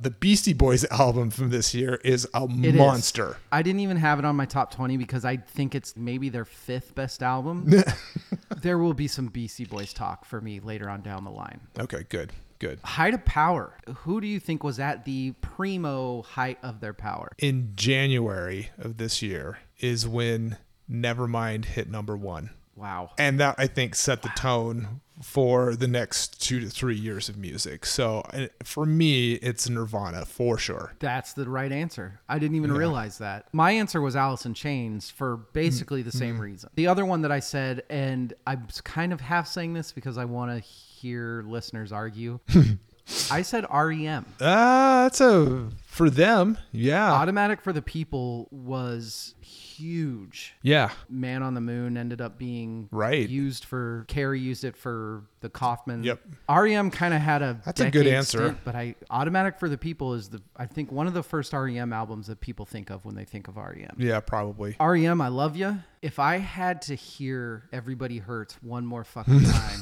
The Beastie Boys album from this year is a It is. monster. I didn't even have it on my top 20 because I think it's maybe their fifth best album. there will be some Beastie Boys talk for me later on down the line. Okay, good, good. Height of power. Who do you think was at the primo height of their power? In January of this year is when Nevermind hit number one. Wow. and that I think set the tone for the next two to three years of music. So uh, for me, it's Nirvana for sure. That's the right answer. I didn't even realize that. My answer was Alice in Chains for basically the Mm-hmm. same reason. The other one that I said, and I'm kind of half saying this because I want to hear listeners argue. I said REM. Ah, that's a For them, yeah. Automatic for the People was huge. yeah. Man on the Moon ended up being Right. used for Carrey used it for the Kaufman. Yep. REM kind of had a That's a good answer. stint, but I Automatic for the People is the I think one of the first REM albums that people think of when they think of REM. Yeah, probably. REM, I love you. If I had to hear Everybody Hurts one more fucking time,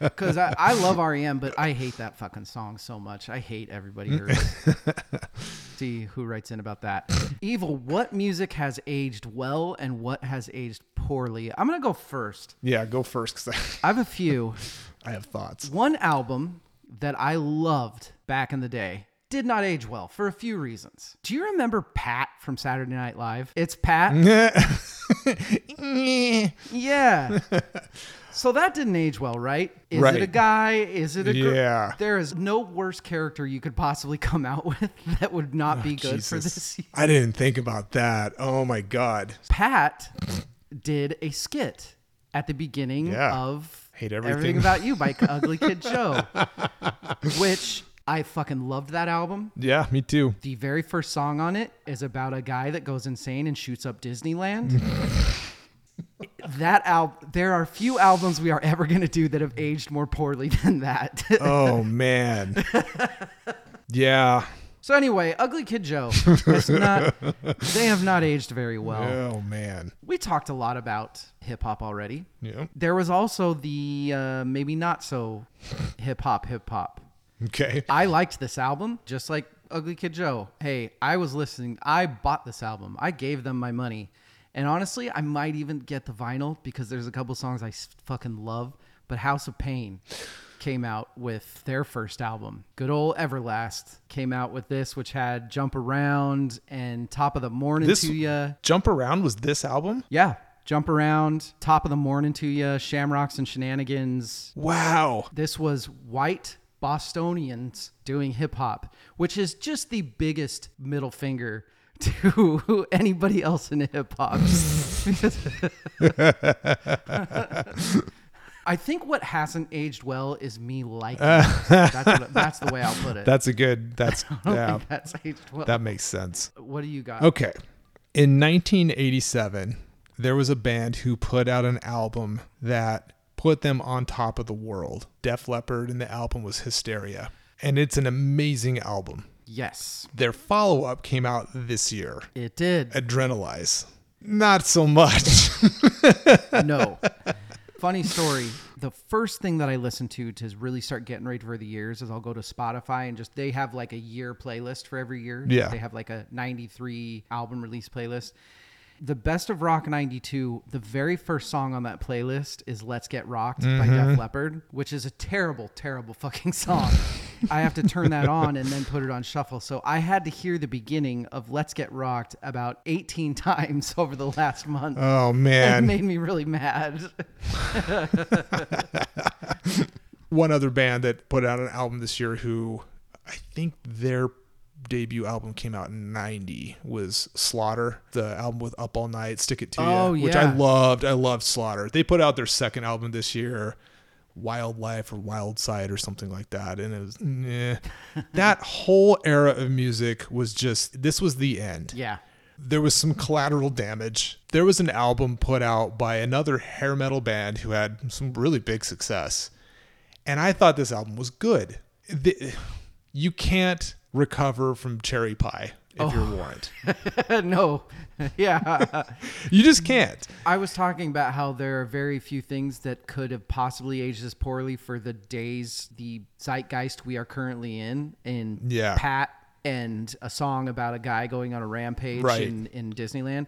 because I, I love REM, but I hate that fucking song so much. I hate Everybody Hurts. See who writes in about that. Evil, what music has aged well and what has aged poorly? I'm going to go first. Yeah, go first because I have a few. I have thoughts. One album that I loved back in the day did not age well for a few reasons. Do you remember Pat from Saturday Night Live? It's Pat. Yeah. so that didn't age well, right? Is it a guy? Is it a girl? Yeah. There is no worse character you could possibly come out with that would not be oh, good for Oh, this season. I didn't think about that. Oh my god. Pat did a skit at the beginning Yeah. of Hate everything. About You by Ugly Kid Joe, which I fucking loved that album. Yeah, me too. The very first song on it is about a guy that goes insane and shoots up Disneyland. that album, there are few albums we are ever going to do that have aged more poorly than that. Oh man. Yeah. so anyway, Ugly Kid Joe, has not, they have not aged very well. Oh man. We talked a lot about hip hop already. Yeah. There was also the uh, maybe not so hip hop hip hop. Okay. I liked this album, just like Ugly Kid Joe. Hey, I was listening. I bought this album. I gave them my money. And honestly, I might even get the vinyl because there's a couple songs I fucking love. But House of Pain came out with their first album. Good old Everlast came out with this, which had Jump Around and Top of the Morning This- to Ya. Jump around was this album? Yeah, Jump Around, Top of the Morning to Ya, Shamrocks and Shenanigans, Wow. this was white Bostonians doing hip hop, which is just the biggest middle finger to anybody else in hip hop. I think what hasn't aged well is me liking. That's, what, that's the way I'll put it. That's a good that's yeah. that's aged well. That makes sense. what do you got? Okay. In 1987, there was a band who put out an album that put them on top of the world. Def Leppard, and the album was Hysteria. And it's an amazing album. Yes, Their follow up came out this year, it did. Adrenalize. Not so much. no. Funny story. The first thing that I listen to to really start getting ready for the years is I'll go to Spotify and just they have like a year playlist for every year. Yeah. They have like a 93 album release playlist. The best of rock 92, the very first song on that playlist is Let's Get Rocked by Def mm-hmm. Leppard, which is a terrible, terrible fucking song. I have to turn that on and then put it on shuffle. So I had to hear the beginning of Let's Get Rocked about 18 times over the last month. Oh It man. made me really mad. One other band that put out an album this year who I think their debut album came out in 90 was Slaughter, the album with Up All Night, Stick It To Oh, You, which I loved. I loved Slaughter. They put out their second album this year, Wildlife or Wild Side or something like that. And it was, that whole era of music was just, this was the end. yeah. there was some collateral damage. There was an album put out by another hair metal band who had some really big success. And I thought this album was good. The- you can't recover from cherry pie if you're oh. Warrant. no. yeah. You just can't. I was talking about how there are very few things that could have possibly aged this poorly for the days, the zeitgeist we are currently in, in Yeah. Pat and a song about a guy going on a rampage Right. in, in Disneyland.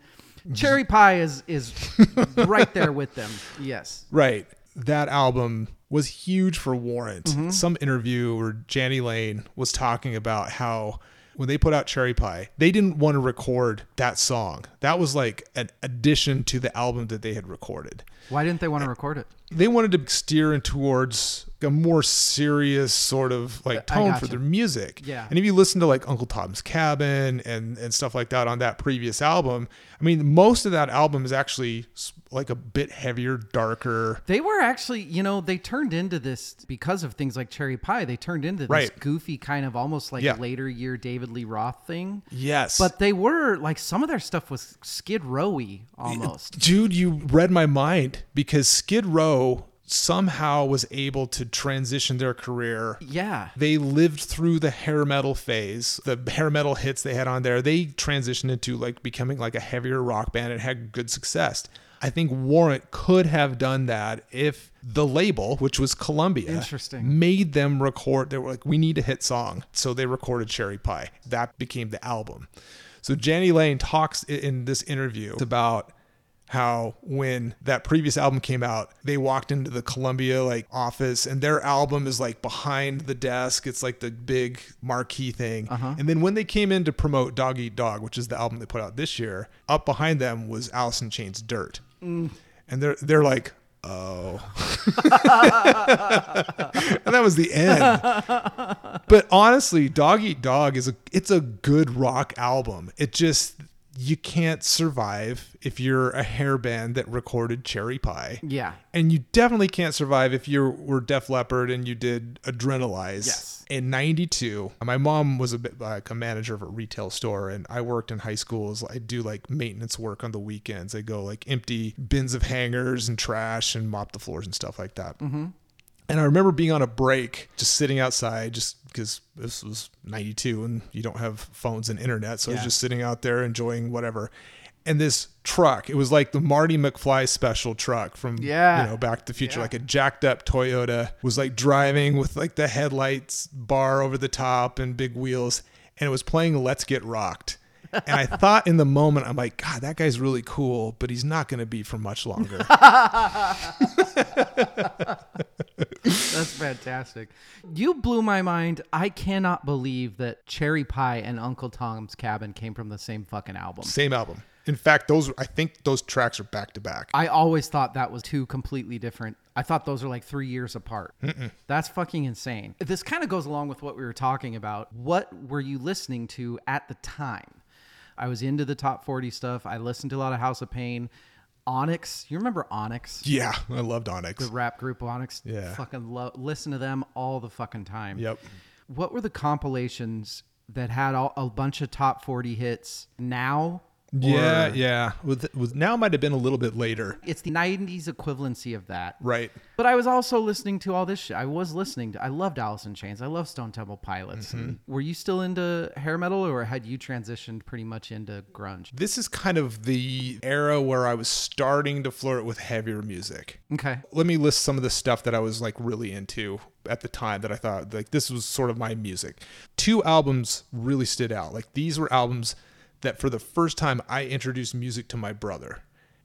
Cherry Pie is is right there with them. Yes. Right. That album was huge for Warrant. Mm-hmm. Some interview where Jani Lane was talking about how when they put out Cherry Pie, they didn't want to record that song. That was like an addition to the album that they had recorded. Why didn't they want to record it? They wanted to steer in towards a more serious sort of like tone gotcha. for their music. Yeah. And if you listen to like Uncle Tom's Cabin and and stuff like that on that previous album, I mean, most of that album is actually like a bit heavier, darker. They were actually, you know, they turned into this because of things like Cherry Pie. They turned into this Right. goofy kind of almost like Yeah. later year David Lee Roth thing. Yes. But they were like some of their stuff was Skid Rowy almost. Dude, you read my mind because Skid Row somehow was able to transition their career. Yeah. They lived through the hair metal phase, the hair metal hits they had on there. They transitioned into like becoming like a heavier rock band and had good success. I think Warrant could have done that if the label, which was Columbia, Interesting. made them record. They were like, we need a hit song. So they recorded Cherry Pie. That became the album. So Jani Lane talks in this interview about how when that previous album came out, they walked into the Columbia like office and their album is like behind the desk. It's like the big marquee thing. Uh-huh. And then when they came in to promote Dog Eat Dog, which is the album they put out this year, up behind them was Alice in Chains Dirt. Mm. And they're they're like, oh. and that was the end. But honestly, Dog Eat Dog is a it's a good rock album. It just you can't survive if you're a hair band that recorded Cherry Pie. Yeah. And you definitely can't survive if you were Def Leppard and you did Adrenalize. Yes. In 92, my mom was a bit like a manager of a retail store and I worked in high schools. I do like maintenance work on the weekends. I go like empty bins of hangers and trash and mop the floors and stuff like that. Mm-hmm. And I remember being on a break, just sitting outside, just because this was 92 and you don't have phones and internet. So I was just sitting out there enjoying whatever. And this truck, it was like the Marty McFly special truck from, Yeah. you know, Back to the Future, Yeah. like a jacked up Toyota, was like driving with like the headlights bar over the top and big wheels. And it was playing Let's Get Rocked. And I thought in the moment, I'm like, God, that guy's really cool, but he's not going to be for much longer. That's fantastic. You blew my mind. I cannot believe that Cherry Pie and Uncle Tom's Cabin came from the same fucking album. Same album. In fact, those I think those tracks are back to back. I always thought that was two completely different. I thought those are like three years apart. That's fucking insane. This kind of goes along with what we were talking about. What were you listening to at the time? I was into the top 40 stuff. I listened to a lot of House of Pain. Onyx. You remember Onyx? Yeah, I loved Onyx. The rap group Onyx. Yeah. Fucking lo- listen to them all the fucking time. Yep. What were the compilations that had all, a bunch of top 40 hits now? Yeah, yeah. With with now might have been a little bit later. It's the 90s equivalency of that. Right. But I was also listening to all this shit. I was listening to. I loved Alice in Chains. I love Stone Temple Pilots. Mm-hmm. Were you still into hair metal, or had you transitioned pretty much into grunge? This is kind of the era where I was starting to flirt with heavier music. Okay. Let me list some of the stuff that I was like really into at the time that I thought like this was sort of my music. Two albums really stood out. Like these were albums that for the first time I introduced music to my brother.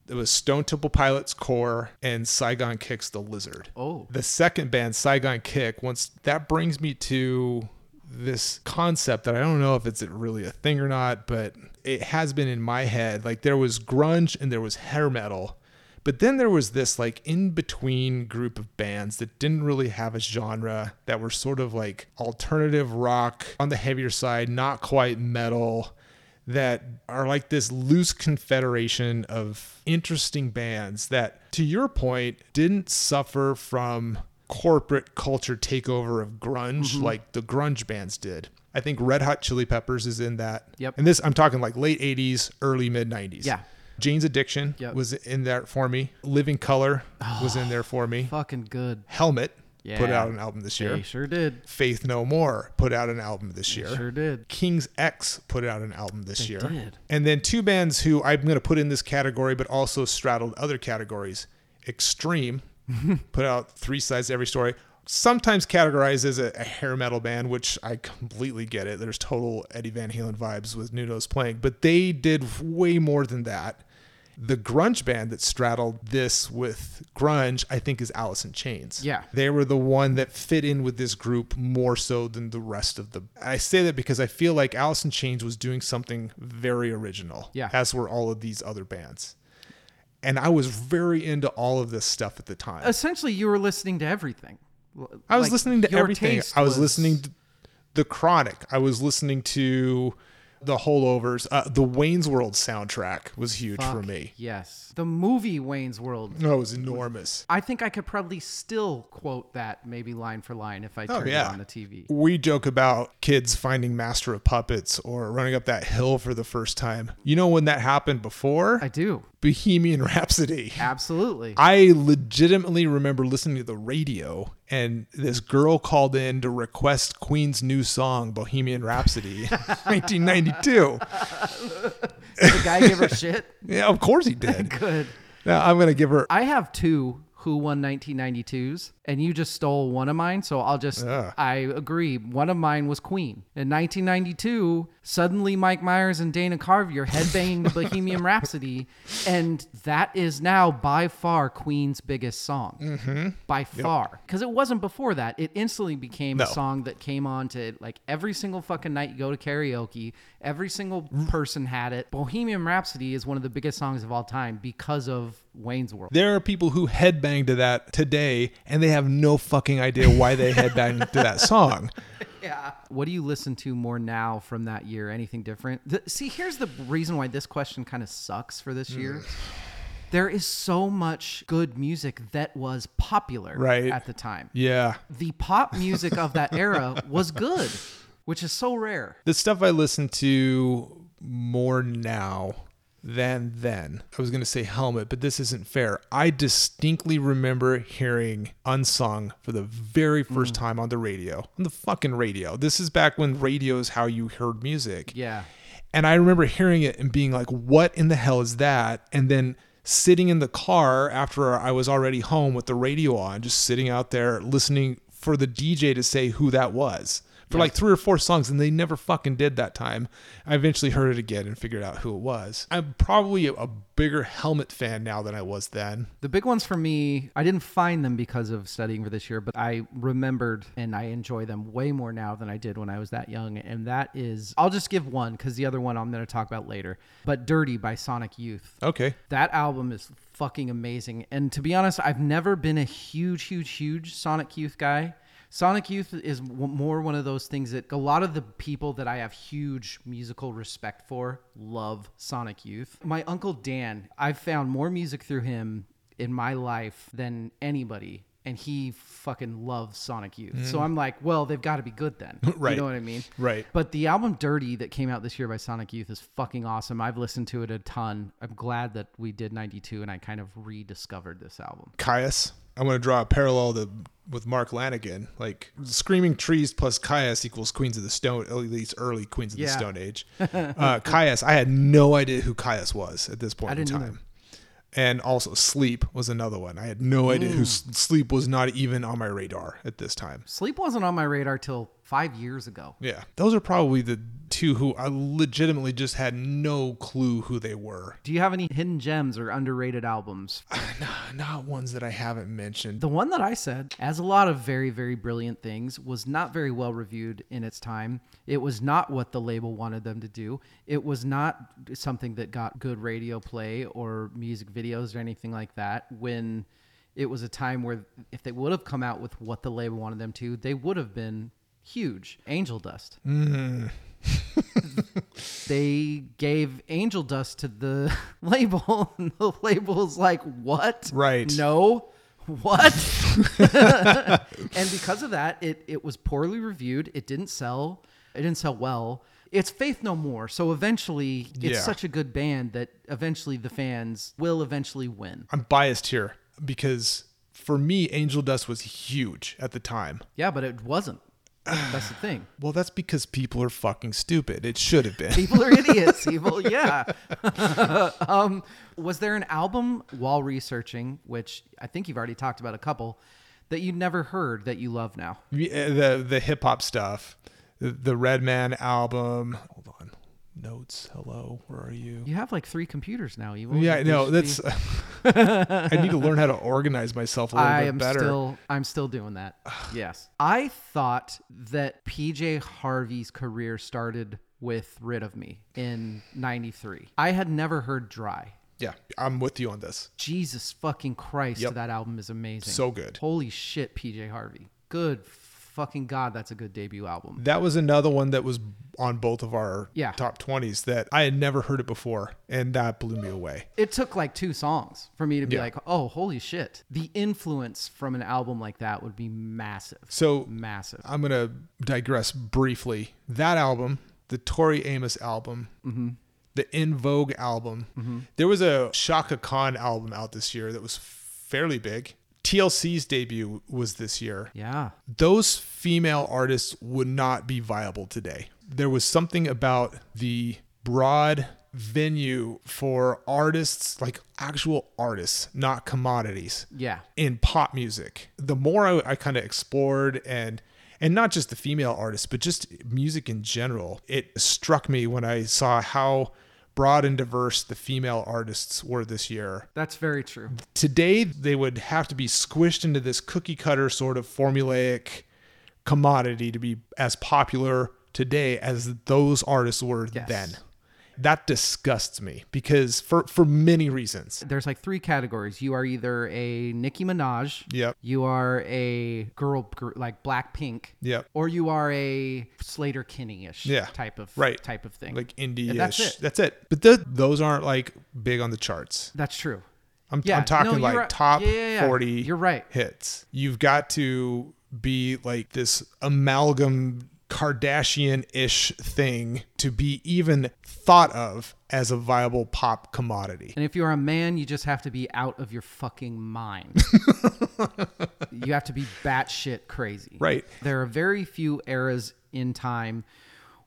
It was Stone Temple Pilots Core and Saigon Kicks The Lizard. Oh. The second band, Saigon Kick, once that brings me to this concept that I don't know if it's really a thing or not, but it has been in my head. Like there was grunge and there was hair metal. But then there was this like in between group of bands that didn't really have a genre that were sort of like alternative rock on the heavier side, not quite metal, that are like this loose confederation of interesting bands that, to your point, didn't suffer from corporate culture takeover of grunge mm-hmm. like the grunge bands did. I think Red Hot Chili Peppers is in that. Yep. And this, I'm talking like late 80s, early mid 90s. Yeah. Jane's Addiction Yep. was in there for me. Living Colour oh, was in there for me. Fucking good. Helmet put out an album this year. They sure did. Faith No More put out an album this year. Sure did. King's X put out an album this year. did. And then two bands who I'm going to put in this category, but also straddled other categories. Extreme put out three sides to every story. Sometimes categorized as a, a hair metal band, which I completely get it. There's total Eddie Van Halen vibes with Nuno's playing, but they did way more than that. The grunge band that straddled this with grunge, I think, is Alice in Chains. Yeah. They were the one that fit in with this group more so than the rest of the. I say that because I feel like Alice in Chains was doing something very original. Yeah. As were all of these other bands. And I was very into all of this stuff at the time. Essentially, you were listening to everything. I was Like, listening to your everything. I was, listening to The Chronic. I was listening to the Holdovers. Uh, the Wayne's World soundtrack was huge for me. Yes, the movie Wayne's World. No, it was enormous. I think I could probably still quote that maybe line for line if I Oh, turned yeah. it on the TV. We joke about kids finding Master of Puppets or running up that hill for the first time. You know when that happened before? I do Bohemian Rhapsody. absolutely. I legitimately remember listening to the radio and this girl called in to request Queen's new song, Bohemian Rhapsody, 1992. the guy give her shit. Yeah, of course he did. Good. Now I'm going to give her. I have two who won 1992s, and you just stole one of mine. So I'll just, Yeah. I agree. One of mine was Queen. In 1992, suddenly Mike Myers and Dana Carvey are headbanging to Bohemian Rhapsody, and that is now by far Queen's biggest song. Mm-hmm. By far. Because it wasn't before that. It instantly became No. a song that came on to like every single fucking night you go to karaoke. Every single person had it. Bohemian Rhapsody is one of the biggest songs of all time because of Wayne's World. There are people who headbang to that today and they have no fucking idea why they headbang to that song. Yeah. What do you listen to more now from that year? Anything different? The, see, here's the reason why this question kind of sucks for this year. Hmm. There is so much good music that was popular Right. at the time. Yeah. The pop music of that era was good, which is so rare. The stuff I listen to more now than then. I was going to say helmet, but this isn't fair. I distinctly remember hearing Unsung for the very mm. first time on the radio. On the fucking radio. This is back when radio is how you heard music. Yeah. And I remember hearing it and being like, what in the hell is that? And then sitting in the car after I was already home with the radio on, just sitting out there listening for the DJ to say who that was for like three or four songs. And they never fucking did that time. I eventually heard it again and figured out who it was. I'm probably a, a bigger Helmet fan now than I was then. The big ones for me, I didn't find them because of studying for this year, but I remembered and I enjoy them way more now than I did when I was that young. And that is, I'll just give one because the other one I'm going to talk about later. But Dirty by Sonic Youth. Okay. That album is fucking amazing. And to be honest, I've never been a huge, huge, huge Sonic Youth guy. Sonic Youth is w- more one of those things that a lot of the people that I have huge musical respect for love Sonic Youth. My uncle Dan, I've found more music through him in my life than anybody. And he fucking loves Sonic Youth. So mm. I'm like, well, they've got to be good then. Right. You know what I mean? Right. But the album Dirty that came out this year by Sonic Youth is fucking awesome. I've listened to it a ton. I'm glad that we did 92 and I kind of rediscovered this album. Kyuss. I'm going to draw a parallel to with Mark Lanegan. Like Screaming Trees plus Kyuss equals Queens of the Stone, at least early Queens of the Stone Age. Uh, Kyuss, I had no idea who Kyuss was at this point I didn't in either. time. And also Sleep was another one. I had no idea who Sleep was not even on my radar at this time. Sleep wasn't on my radar till five years ago. Yeah. Those are probably the two who I legitimately just had no clue who they were. Do you have any hidden gems or underrated albums? Not ones that I haven't mentioned. The one that I said, as a lot of very, very brilliant things, was not very well reviewed in its time. It was not what the label wanted them to do. It was not something that got good radio play or music videos or anything like that. When it was a time where if they would have come out with what the label wanted them to, they would have been huge. Angel Dust. Mm-hmm. they gave Angel Dust to the label, and the label's like, "What? Right. No, what?" and because of that, it it was poorly reviewed. It didn't sell. It didn't sell well. It's Faith No More, so eventually, it's Yeah. such a good band that eventually the fans will eventually win. I'm biased here because for me, Angel Dust was huge at the time. Yeah, but it wasn't. That's the thing. Well, that's because people are fucking stupid. It should have been. People are idiots. Evil, yeah. um, was there an album while researching, which I think you've already talked about a couple, that you never heard that you love now? Yeah, the the hip hop stuff, the, the Redman album. Hold on, notes. Hello, where are you? You have like three computers now. Evil. Yeah, I know. That's. I need to learn how to organize myself a little I bit am better. still. I'm still doing that. yes. I thought that PJ Harvey's career started with "Rid of Me" in '93. I had never heard "Dry." yeah, I'm with you on this. Jesus fucking Christ, Yep. that album is amazing. So good. Holy shit, PJ Harvey. good fucking god, that's a good debut album. That was another one that was on both of our Yeah. top 20s that I had never heard it before, and that blew me away. It took like two songs for me to be Yeah. like, oh, holy shit. The influence from an album like that would be massive. So Massive. I'm going to digress briefly. That album, the Tori Amos album, mm-hmm. the En Vogue album, mm-hmm. there was a Chaka Khan album out this year that was fairly big. TLC's debut was this year. Yeah. those female artists would not be viable today. There was something about the broad venue for artists, like actual artists, not commodities, Yeah. in pop music. The more I, I kind of explored and and not just the female artists, but just music in general, it struck me when I saw how broad and diverse the female artists were this year That's very true. today they would have to be squished into this cookie cutter sort of formulaic commodity to be as popular today as those artists were Yes. then. That disgusts me because for for many reasons. There's like three categories. You are either a Nicki Minaj. Yep. You are a girl gr- like Blackpink. Yep. Or you are a Sleater Kinney-ish Yeah. type of Right. type of thing. Like indie And that's it. That's it. But th- those aren't like big on the charts. That's true. I'm, Yeah, I'm talking no, like right. top yeah, yeah. 40 You're right. hits. You've got to be like this amalgam Kardashian ish thing to be even thought of as a viable pop commodity. And if you're a man, you just have to be out of your fucking mind. you have to be batshit crazy. Right. There are very few eras in time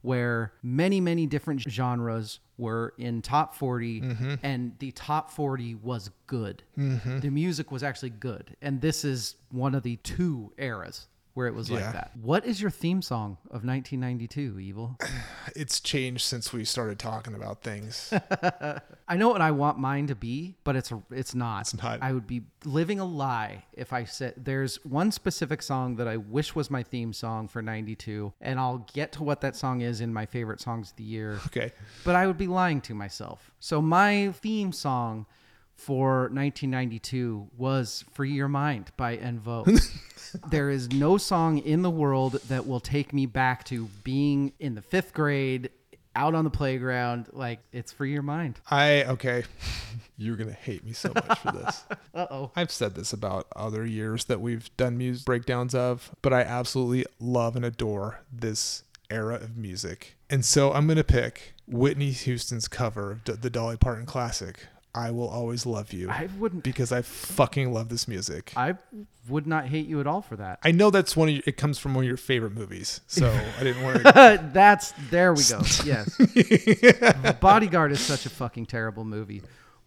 where many, many different genres were in top 40 Mm-hmm. and the top 40 was good. The music was actually good. And this is one of the two eras where it was Yeah. like that. What is your theme song of 1992, Evil? It's changed since we started talking about things. I know what I want mine to be, but it's it's not. It's not. I would be living a lie if I said there's one specific song that I wish was my theme song for 92 and I'll get to what that song is in my favorite songs of the year. Okay. But I would be lying to myself. So my theme song for 1992 was Free Your Mind by En Vogue. there is no song in the world that will take me back to being in the 5th grade out on the playground like it's Free Your Mind. I, okay. You're going to hate me so much for this. Uh-oh. I've said this about other years that we've done music breakdowns of, but I absolutely love and adore this era of music. And so I'm going to pick Whitney Houston's cover of the Dolly Parton classic, I Will Always Love You, I wouldn't because I fucking love this music. I would not hate you at all for that. I know that's one of your, it comes from one of your favorite movies, so I didn't want to. That's there we go. Yes. Bodyguard is such a fucking terrible movie.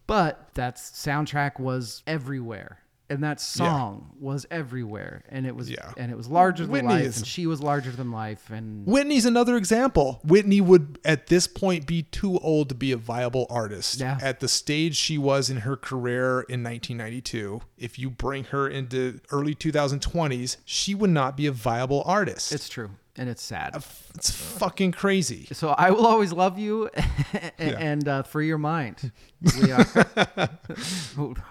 But that soundtrack was everywhere. And that song was everywhere. And it was Yeah. and it was larger than Whitney life. is- and she was larger than life. And Whitney's another example. Whitney would, at this point, be too old to be a viable artist. Yeah. At the stage she was in her career in 1992, if you bring her into early 2020s, she would not be a viable artist. it's true. And it's sad. It's fucking crazy. So I will always love you and uh, free your mind. We are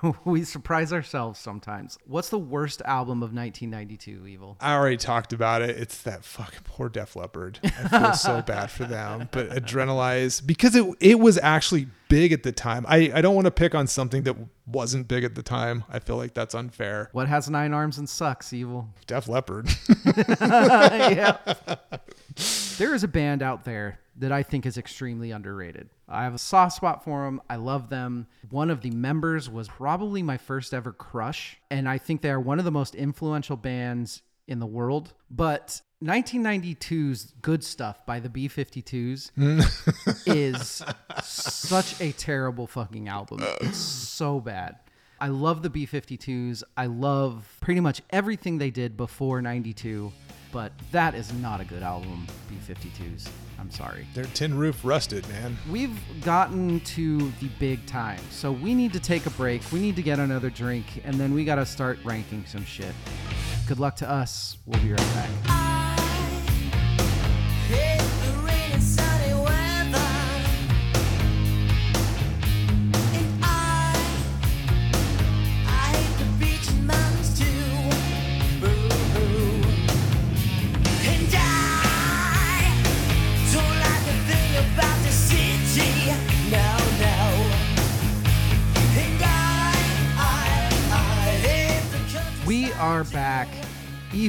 we surprise ourselves sometimes. What's the worst album of 1992, Evil? I already talked about it. It's that fucking poor Def Leppard. I feel so bad for them. But Adrenalize, because it it was actually big at the time. I, I don't want to pick on something that wasn't big at the time. I feel like that's unfair. What has nine arms and sucks, Evil? Def Leppard. yeah. There is a band out there that I think is extremely underrated. I have a soft spot for them. I love them. One of the members was probably my first ever crush, and I think they are one of the most influential bands in the world. But 1992's Good Stuff by the B 52s is such a terrible fucking album. It's so bad. I love the B 52s. I love pretty much everything they did before 92, but that is not a good album, B 52s. I'm sorry. Their tin roof rusted, man. We've gotten to the big time, so we need to take a break. We need to get another drink, and then we got to start ranking some shit. Good luck to us. We'll be right back.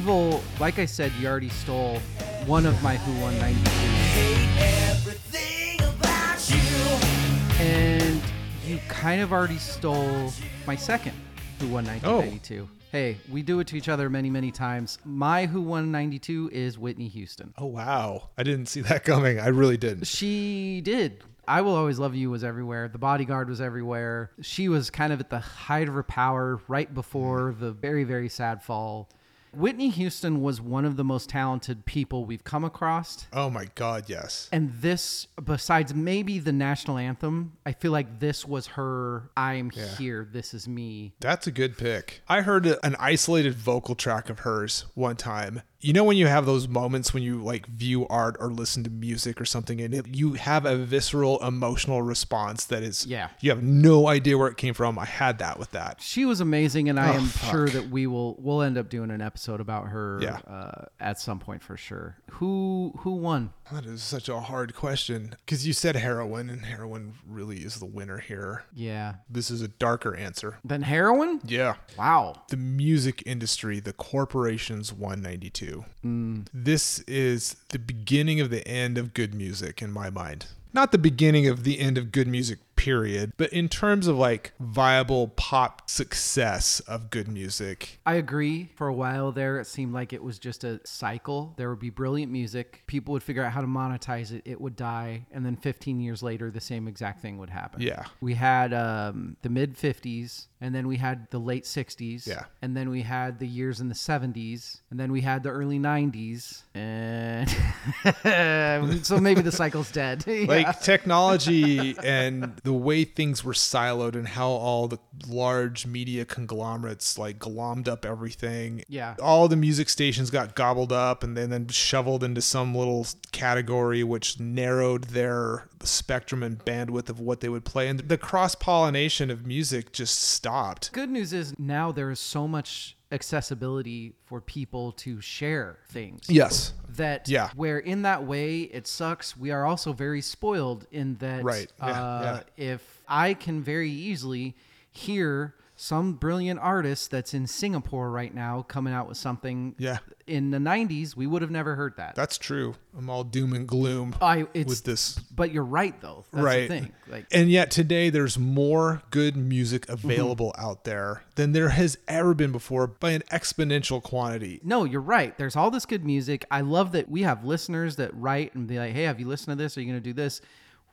Evil, like I said, you already stole one of my Who 192. Hate everything about you. And you kind of already stole my second Who 192. Hey, we do it to each other many, many times. My Who won 192 is Whitney Houston. Oh wow, I didn't see that coming. I really didn't. She did. I Will Always Love You was everywhere. The Bodyguard was everywhere. She was kind of at the height of her power right before mm-hmm. the very, very sad fall. Whitney Houston was one of the most talented people we've come across. Oh my god, yes. And this, besides maybe the national anthem, I feel like this was her I'm Yeah. here, this is me. That's a good pick. I heard an isolated vocal track of hers one time. You know when you have those moments when you like view art or listen to music or something and it, you have a visceral emotional response that is Yeah. you have no idea where it came from. I had that with that. She was amazing, and I Oh, am fuck. sure that we will we'll end up doing an episode about her Yeah. uh, at some point for sure. Who who won? That is such a hard question because you said heroin and heroin really is the winner here. Yeah. This is a darker answer. than heroin? Yeah. Wow. the music industry, the corporation's 192. Mm. This is the beginning of the end of good music in my mind. Not the beginning of the end of good music, period, but in terms of like viable pop success of good music. I agree. For a while there, it seemed like it was just a cycle. There would be brilliant music. People would figure out how to monetize it. It would die. And then 15 years later, the same exact thing would happen. Yeah. We had um, the mid 50s, and then we had the late 60s. Yeah. And then we had the years in the 70s, and then we had the early 90s. And so maybe the cycle's dead. Yeah. Like technology and the way things were siloed and how all the large media conglomerates like glommed up everything. Yeah. All the music stations got gobbled up and then, then shoveled into some little category which narrowed their spectrum and bandwidth of what they would play. And the cross pollination of music just stopped. good news is now there is so much accessibility for people to share things. Yes. That Yeah. where in that way it sucks, we are also very spoiled in that Right. Yeah, uh, if I can very easily hear some brilliant artist that's in Singapore right now coming out with something Yeah. in the 90s, we would have never heard that. That's true. I'm all doom and gloom I it's with this but you're right though. That's right. the thing. Like and yet today there's more good music available Mm-hmm. out there than there has ever been before by an exponential quantity. No, you're right. There's all this good music. I love that we have listeners that write and be like, "Hey, have you listened to this? Are you going to do this?"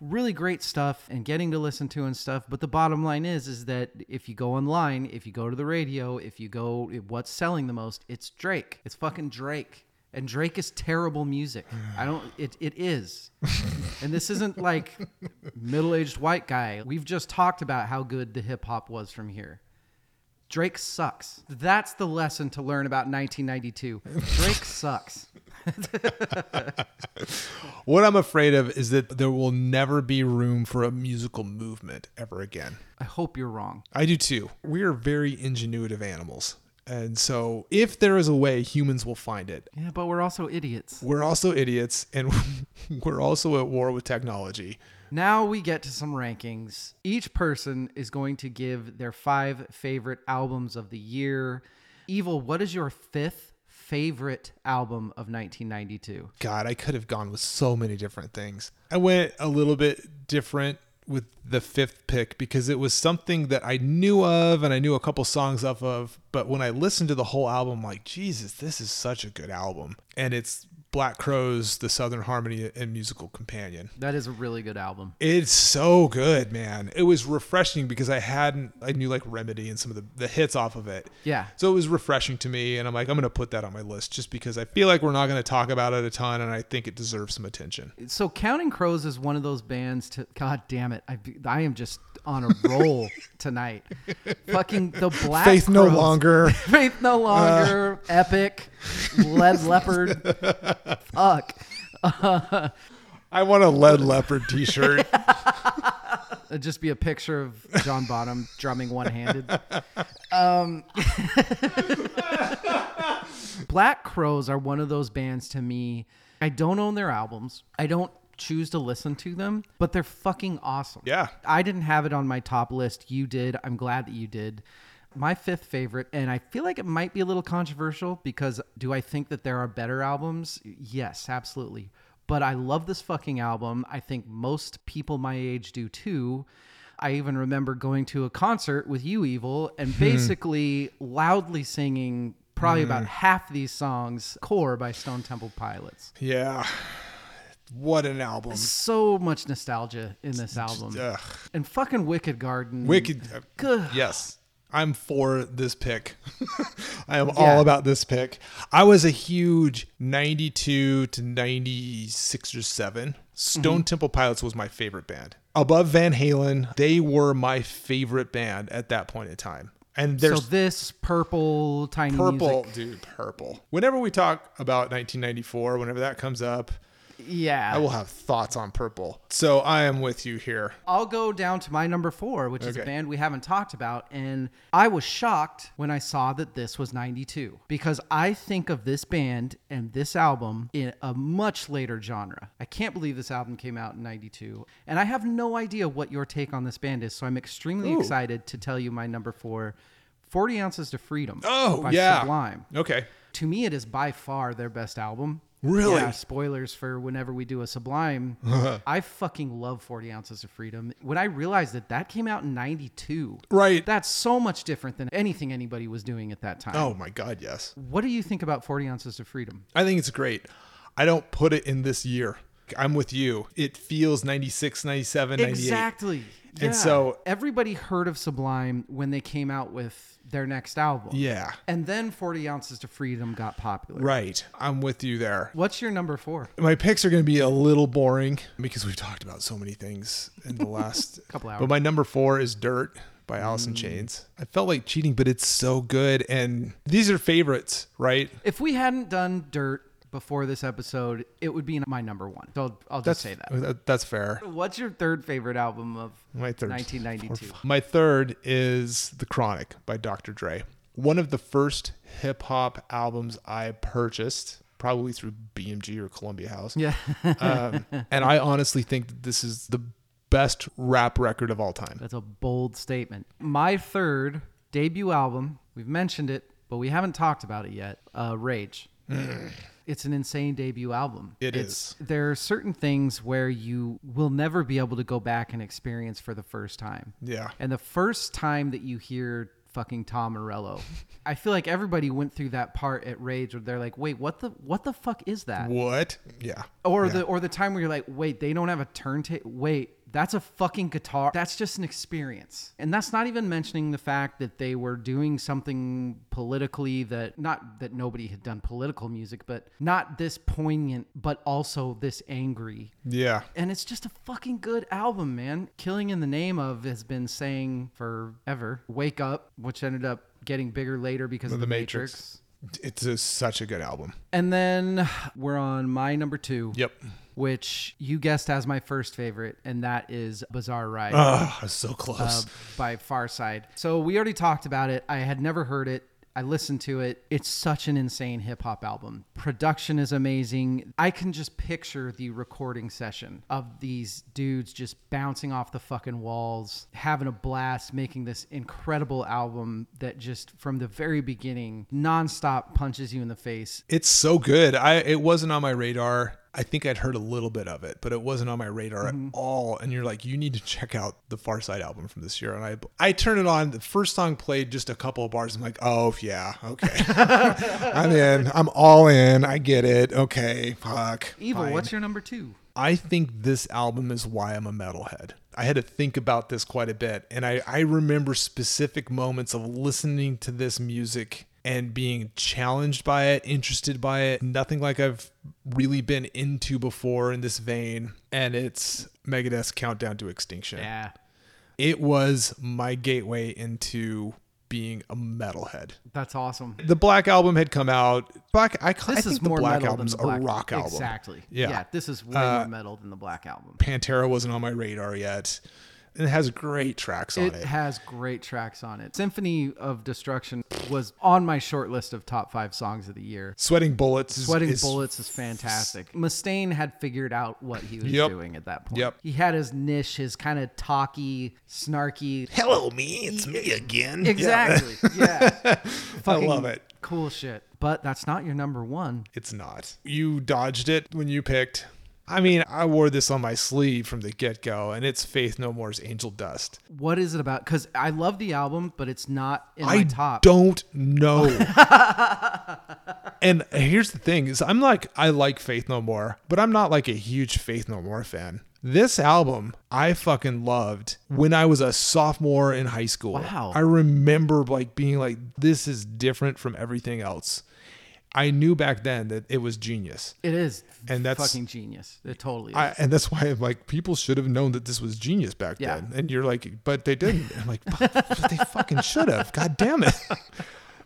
Really great stuff and getting to listen to and stuff. But the bottom line is, is that if you go online, if you go to the radio, if you go, what's selling the most? It's Drake. It's fucking Drake. And Drake is terrible music. I don't. It it is. and this isn't like middle-aged white guy. We've just talked about how good the hip hop was from here. Drake sucks. That's the lesson to learn about 1992. Drake sucks. What I'm afraid of is that there will never be room for a musical movement ever again. I hope you're wrong. I do too. We are very ingenuitive animals. And so if there is a way, humans will find it. Yeah, but we're also idiots. We're also idiots and we're also at war with technology. Now we get to some rankings. Each person is going to give their five favorite albums of the year. Evil, what is your fifth favorite album of 1992? God, I could have gone with so many different things. I went a little bit different with the fifth pick because it was something that I knew of and I knew a couple songs off of. But when I listened to the whole album, I'm like, Jesus, this is such a good album. And it's Black Crowes, The Southern Harmony and Musical Companion. That is a really good album. It's so good, man. It was refreshing because I hadn't, I knew like Remedy and some of the, the hits off of it. Yeah. So it was refreshing to me. And I'm like, I'm going to put that on my list just because I feel like we're not going to talk about it a ton and I think it deserves some attention. So Counting Crows is one of those bands to God damn it. I I am just on a roll tonight. Fucking the Black Faith no longer. Faith no longer. Epic. Lead Leopard. Fuck. I want a lead leopard t-shirt. It'd just be a picture of John Bonham drumming one handed. Um, Black Crowes are one of those bands to me. I don't own their albums. I don't choose to listen to them, but they're fucking awesome. Yeah. I didn't have it on my top list. You did. I'm glad that you did. My fifth favorite, and I feel like it might be a little controversial because do I think that there are better albums? Yes, absolutely. But I love this fucking album. I think most people my age do too. I even remember going to a concert with you, Evil, and hmm. basically loudly singing probably hmm. about half these songs, Core by Stone Temple Pilots. Yeah. What an album. So much nostalgia in this album. Ugh. And fucking Wicked Garden. Wicked. uh, Good. Yes. I'm for this pick. I am Yeah. all about this pick. I was a huge 92 to 96 or 7. Stone Mm-hmm. Temple Pilots was my favorite band. Above Van Halen, they were my favorite band at that point in time. And So there's this purple tiny purple, music. dude, purple. Whenever we talk about 1994, whenever that comes up, Yeah. I will have thoughts on purple. So I am with you here. I'll go down to my number four, which is a Okay. band we haven't talked about. And I was shocked when I saw that this was 92 because I think of this band and this album in a much later genre. I can't believe this album came out in 92. And I have no idea what your take on this band is. So I'm extremely Ooh. excited to tell you my number four 40 Ounces to Freedom Oh, by yeah. Sublime. Okay. To me, it is by far their best album. Really? Yeah, spoilers for whenever we do a Sublime. Uh-huh. I fucking love 40 Ounces of Freedom. When I realized that that came out in 92, Right. that's so much different than anything anybody was doing at that time. Oh my God, yes. What do you think about 40 Ounces of Freedom? I think it's great. I don't put it in this year. I'm with you. It feels 96, 97, 98. Exactly. And Yeah. so- everybody heard of Sublime when they came out with their next album. Yeah. And then 40 Ounces to Freedom got popular. Right. I'm with you there. What's your number four? My picks are going to be a little boring because we've talked about so many things in the last Couple hours. But my number four is Dirt by Alice in mm. Chains. I felt like cheating, but it's so good. And these are favorites, right? If we hadn't done Dirt before this episode, it would be my number one. So I'll, I'll just say that. that- That's fair. What's your third favorite album of My third. 1992? My third is The Chronic by Dr. Dre. One of the first hip hop albums I purchased, probably through BMG or Columbia House. Yeah. Um, and I honestly think that this is the best rap record of all time. That's a bold statement. My third debut album, we've mentioned it, but we haven't talked about it yet. Uh, Rage. It's an insane debut album. It it's, There are certain things where you will never be able to go back and experience for the first time. Yeah. And the first time that you hear fucking Tom Morello, I feel like everybody went through that part at Rage where they're like, "Wait, what the what the fuck is that?" What? Yeah. Or Yeah. the or the time where you're like, wait, they don't have a turntable. Wait, that's a fucking guitar. That's just an experience. And that's not even mentioning the fact that they were doing something politically that not that nobody had done political music, but not this poignant, but also this angry. Yeah. And it's just a fucking good album, man. Killing in the Name of has been saying forever. Wake Up, which ended up getting bigger later because of The the, Matrix. Matrix. It's a, such a good album. And then we're on my number two Yep. Which you guessed as my first favorite, and that is Bizarre Ride Oh, so close. uh, by Pharcyde. So we already talked about it. I had never heard it. I listened to it. It's such an insane hip hop album. Production is amazing. I can just picture the recording session of these dudes just bouncing off the fucking walls, having a blast, making this incredible album that just from the very beginning nonstop punches you in the face. It's so good. I it wasn't on my radar. I think I'd heard a little bit of it, but it wasn't on my radar Mm-hmm. at all. And you're like, you need to check out the Pharcyde album from this year. And I I turned it on. The first song played just a couple of bars. I'm like, oh yeah, okay. I'm in. I'm all in. I get it. Okay, fuck. Evil, fine. what's your number two? I think this album is why I'm a metalhead. I had to think about this quite a bit. And I, I remember specific moments of listening to this music and being challenged by it, interested by it. Nothing like I've really been into before in this vein. And it's Megadeth's Countdown to Extinction. Yeah. It was my gateway into being a metalhead. That's awesome. The Black Album had come out. Black, I, I think is the more Black metal Album's than the Black a rock album. Exactly. Yeah. Yeah. This is way Uh, more metal than the Black Album. Pantera wasn't on my radar yet. It has great tracks on It it. has great tracks on it. Symphony of Destruction was on my short list of top five songs of the year. Sweating Bullets Sweating is- Bullets is fantastic. Mustaine had figured out what he was Yep. doing at that point. Yep. He had his niche, his kind of talky, snarky. Hello, me. It's me again. Exactly. Yeah. I love it. Cool shit. But that's not your number one. It's not. You dodged it when you picked. I mean, I wore this on my sleeve from the get go, and it's Faith No More's Angel Dust. What is it about? Because I love the album, but it's not in my I top. don't know. and here's the thing: is I'm like I like Faith No More, but I'm not like a huge Faith No More fan. This album I fucking loved when I was a sophomore in high school. Wow. I remember like being like, this is different from everything else. I knew back then that it was genius. It is And that's- fucking genius. It totally is. I, and that's why I'm like, people should have known that this was genius back Yeah. then. And you're like, but they didn't. I'm like, but, they fucking should have. God damn it.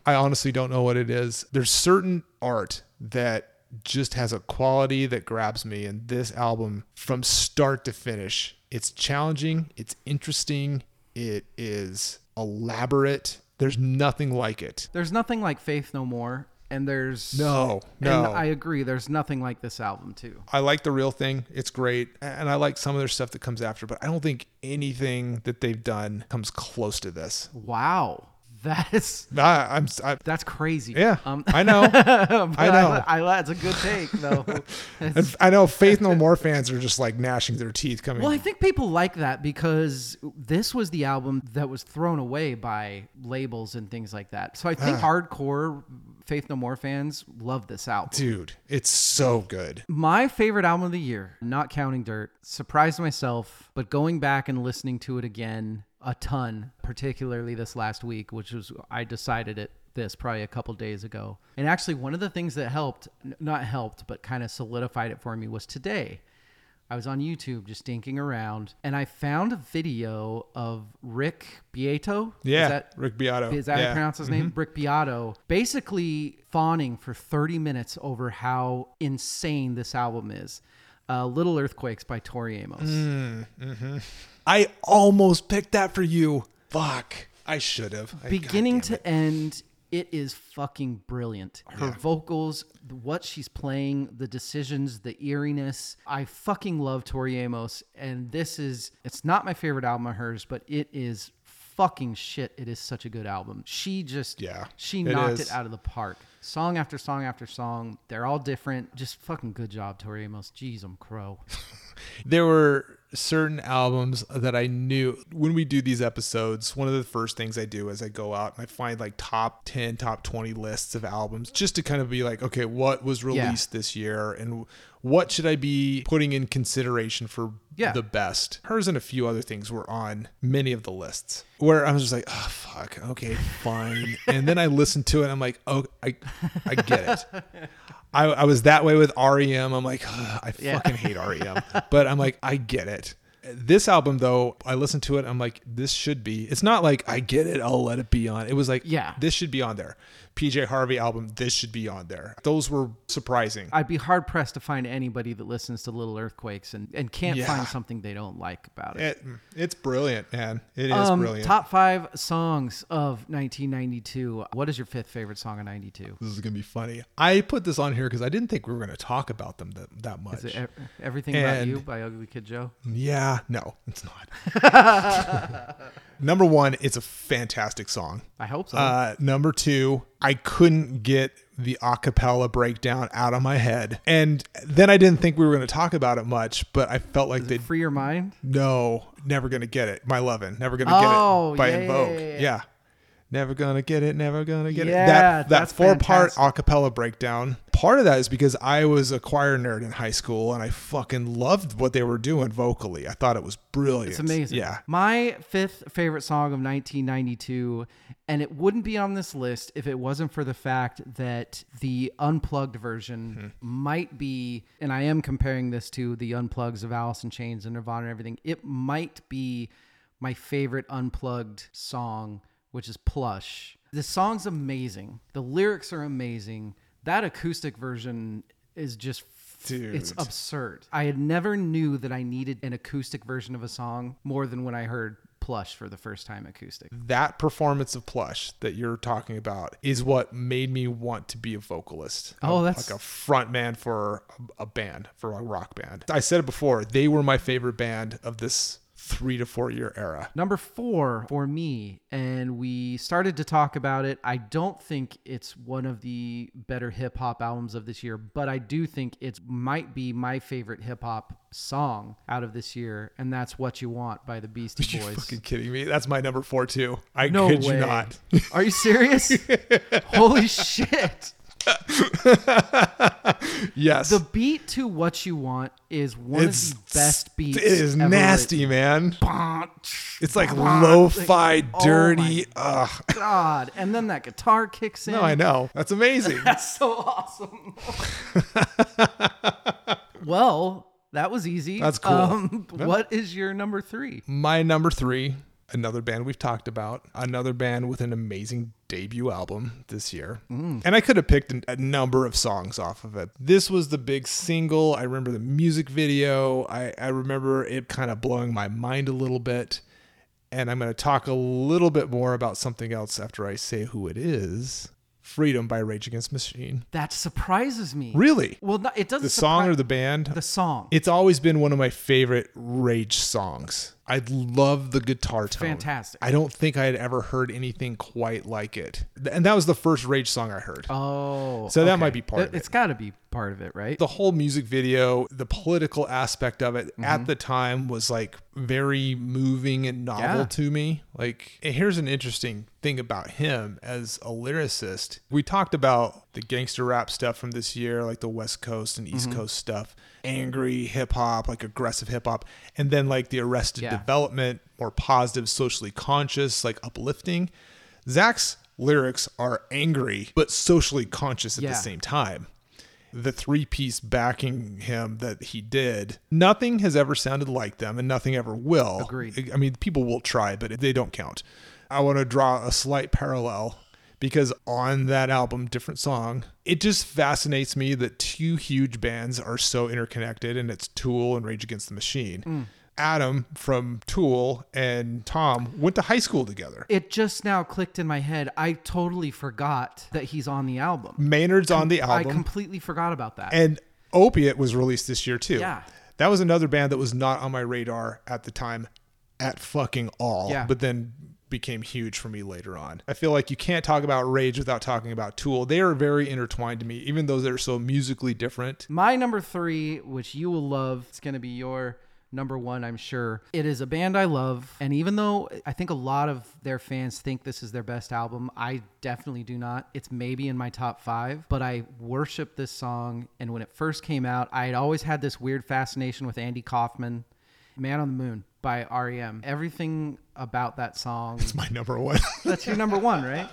I honestly don't know what it is. There's certain art that just has a quality that grabs me. And this album, from start to finish, it's challenging, it's interesting, it is elaborate. There's nothing like it. there's nothing like Faith No More, and there's No, And no. I agree. There's nothing like this album too. I like the real thing. It's great. And I like some of their stuff that comes after, but I don't think anything that they've done comes close to this. Wow, that's I, I'm, I, that's crazy. yeah, Um, I know. I know. I, that's a good take though. I know Faith No More fans are just like gnashing their teeth coming. Well, I think people like that because this was the album that was thrown away by labels and things like that. So I think hardcore Faith No More fans love this album. Dude, it's so good. My favorite album of the year, not counting Dirt, surprised myself, but going back and listening to it again a ton, particularly this last week, which was I decided it this probably a couple days ago. And actually one of the things that helped, not helped, but kind of solidified it for me was today. I was on YouTube just dinking around and I found a video of Rick Beato. Yeah, Is that, Rick Beato. is that how yeah. Mm-hmm. you pronounce his name? Rick Beato. Basically fawning for 30 minutes over how insane this album is. Uh, Little Earthquakes by Tori Amos. Mm. I almost picked that for you. Fuck. I should have. Beginning to end, it is fucking brilliant. Her vocals, what she's playing, the decisions, the eeriness. I fucking love Tori Amos. And this is, it's not my favorite album of hers, but it is fucking shit. It is such a good album. She just, Yeah, she knocked is. it out of the park. Song after song after song. They're all different. Just fucking good job, Tori Amos. Jeez, I'm crow. there were certain albums that I knew when we do these episodes, one of the first things I do is I go out and I find like top 10, top 20 lists of albums just to kind of be like, okay, what was released this year and what should I be putting in consideration for Yeah. the best? Hers and a few other things were on many of the lists where I was just like, oh, fuck, okay, fine. and then I listened to it and I'm like, oh, I, I get it. I, I was that way with REM. I'm like, I Yeah. fucking hate REM, but I'm like, I get it. This album, though, I listened to it. I'm like, this should be. It's not like I get it. I'll let it be on. It was like, Yeah. this should be on there. PJ Harvey album, this should be on there. Those were surprising. I'd be hard pressed to find anybody that listens to Little Earthquakes and, and can't Yeah. find something they don't like about it. It, it's brilliant, man. It is Um, brilliant. Top five songs of 1992. What is your fifth favorite song of 92? this is gonna be funny. I put this on here because I didn't think we were gonna talk about them that, that much. Is it Ev- Everything About You by Ugly Kid Joe? Yeah, no, it's not. Number one, it's a fantastic song. I hope so. Uh, number two, I couldn't get the acapella breakdown out of my head. And then I didn't think we were going to talk about it much, but I felt like they'd Free Your Mind? no, never going to get it. My lovin', never going to Oh, get it by yeah, En Vogue. yeah, yeah. Never gonna get it, never gonna get Yeah, it. That that four part fantastic. acapella breakdown. Part of that is because I was a choir nerd in high school and I fucking loved what they were doing vocally. I thought it was brilliant. It's amazing. Yeah. My fifth favorite song of 1992, and it wouldn't be on this list if it wasn't for the fact that the unplugged version hmm. might be, and I am comparing this to the unplugs of Alice in Chains and Nirvana and everything, it might be my favorite unplugged song, which is Plush. The song's amazing. The lyrics are amazing. That acoustic version is just Dude. It's absurd. I had never knew that I needed an acoustic version of a song more than when I heard Plush for the first time acoustic. that performance of Plush that you're talking about is what made me want to be a vocalist. Oh, that's- like a front man for a band, for a rock band. I said it before, they were my favorite band of this three to four year era. Number four for me, and we started to talk about it. I don't think it's one of the better hip hop albums of this year, but I do think it might be my favorite hip hop song out of this year, and that's "What You Want" by the Beastie Boys. You fucking kidding me? That's my number four too. I no kid way. you not. Are you serious? Holy shit! Yes. The beat to "What You Want" is one it's of the best beats. It is nasty, man. written. It's like lo-fi, oh dirty. my Ugh. God, and then that guitar kicks in. No, I know. That's amazing. That's so awesome. well, that was easy. That's cool. Um, What is your number three? My number three, another band we've talked about, another band with an amazing debut album this year. Mm. And I could have picked a number of songs off of it. This was the big single. I remember the music video. I, I remember it kind of blowing my mind a little bit. And I'm going to talk a little bit more about something else after I say who it is. Freedom by Rage Against Machine. That surprises me. Really? Well, no, it doesn't. The song surpri- or the band? the song? It's always been one of my favorite Rage songs. I love the guitar tone. fantastic. I don't think I had ever heard anything quite like it. And that was the first Rage song I heard. oh, So that okay. might be part Th- of it. It's got to be part of it, right? The whole music video, the political aspect of it Mm-hmm. at the time was like very moving and novel Yeah. to me. Like, here's an interesting thing about him as a lyricist. We talked about the gangster rap stuff from this year, like the West Coast and East Mm-hmm. Coast stuff, angry hip hop, like aggressive hip hop, and then like the arrested Yeah. development, more positive, socially conscious, like uplifting. Zack's lyrics are angry but socially conscious at Yeah. the same time the three piece backing him that he did, nothing has ever sounded like them and nothing ever will. Agreed. I mean, people will try, but they don't count. I want to draw a slight parallel because on that album, different song, it just fascinates me that two huge bands are so interconnected and it's Tool and Rage Against the Machine. Mm. Adam from Tool and Tom went to high school together. It just now clicked in my head. I totally forgot that he's on the album. Maynard's on the album. I completely forgot about that. And Opiate was released this year too. Yeah. That was another band that was not on my radar at the time at fucking all. Yeah. But then became huge for me later on. I feel like you can't talk about Rage without talking about Tool. They are very intertwined to me, even though they're so musically different. My number three, which you will love, it's going to be your number one, I'm sure. It is a band I love. And even though I think a lot of their fans think this is their best album, I definitely do not. It's maybe in my top five, but I worship this song. And when it first came out, I had always had this weird fascination with Andy Kaufman. Man on the Moon by REM. Everything about that song. It's my number one. That's your number one, right?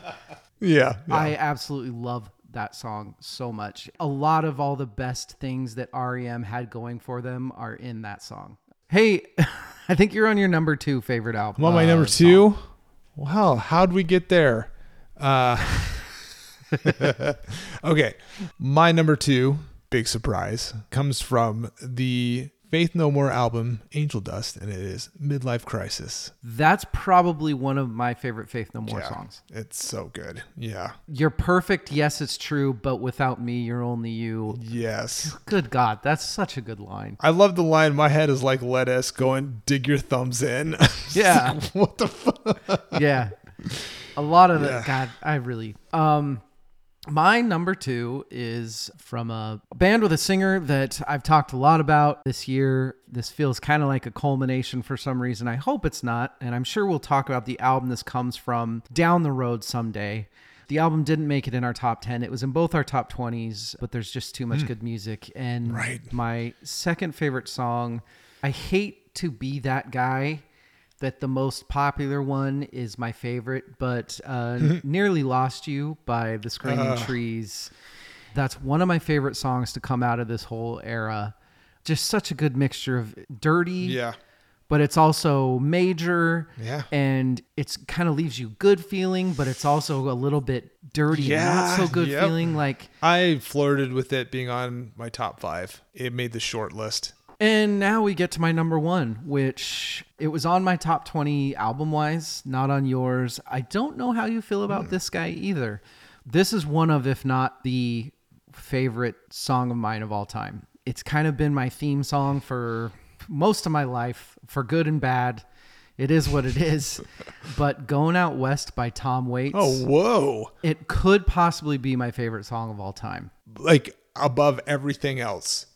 yeah. yeah. I absolutely love that song so much. A lot of all the best things that REM had going for them are in that song. Hey, I think you're on your number two favorite album. I'm on my uh, number song. two. Wow, how'd we get there? Uh, okay, my number two, big surprise, comes from the Faith No More album, Angel Dust, and it is Midlife Crisis. That's probably one of my favorite Faith No More Yeah, songs. It's so good. Yeah. You're perfect. Yes, it's true. But without me, you're only you. Yes. Good God, that's such a good line. I love the line, my head is like lettuce, going dig your thumbs in. Yeah. what the fuck? yeah. A lot of Yeah. the God, I really um my number two is from a band with a singer that I've talked a lot about this year. This feels kind of like a culmination for some reason. I hope it's not. And I'm sure we'll talk about the album this comes from down the road someday. The album didn't make it in our top 10. It was in both our top 20s, but there's just too much hmm. good music. And Right. my second favorite song, I hate to be that guy that the most popular one is my favorite, but uh, Nearly Lost You by the Screaming Trees. That's one of my favorite songs to come out of this whole era. Just such a good mixture of dirty, Yeah. but it's also major. Yeah. And it's kind of leaves you good feeling, but it's also a little bit dirty, not so good yep. feeling. Like, I flirted with it being on my top five. It made the short list. And now we get to my number one, which it was on my top 20 album wise, not on yours. I don't know how you feel about hmm. this guy either. This is one of, if not the favorite song of mine of all time. It's kind of been my theme song for most of my life, for good and bad. It is what it is. but Going Out West by Tom Waits, Oh, whoa. it could possibly be my favorite song of all time. Like above everything else.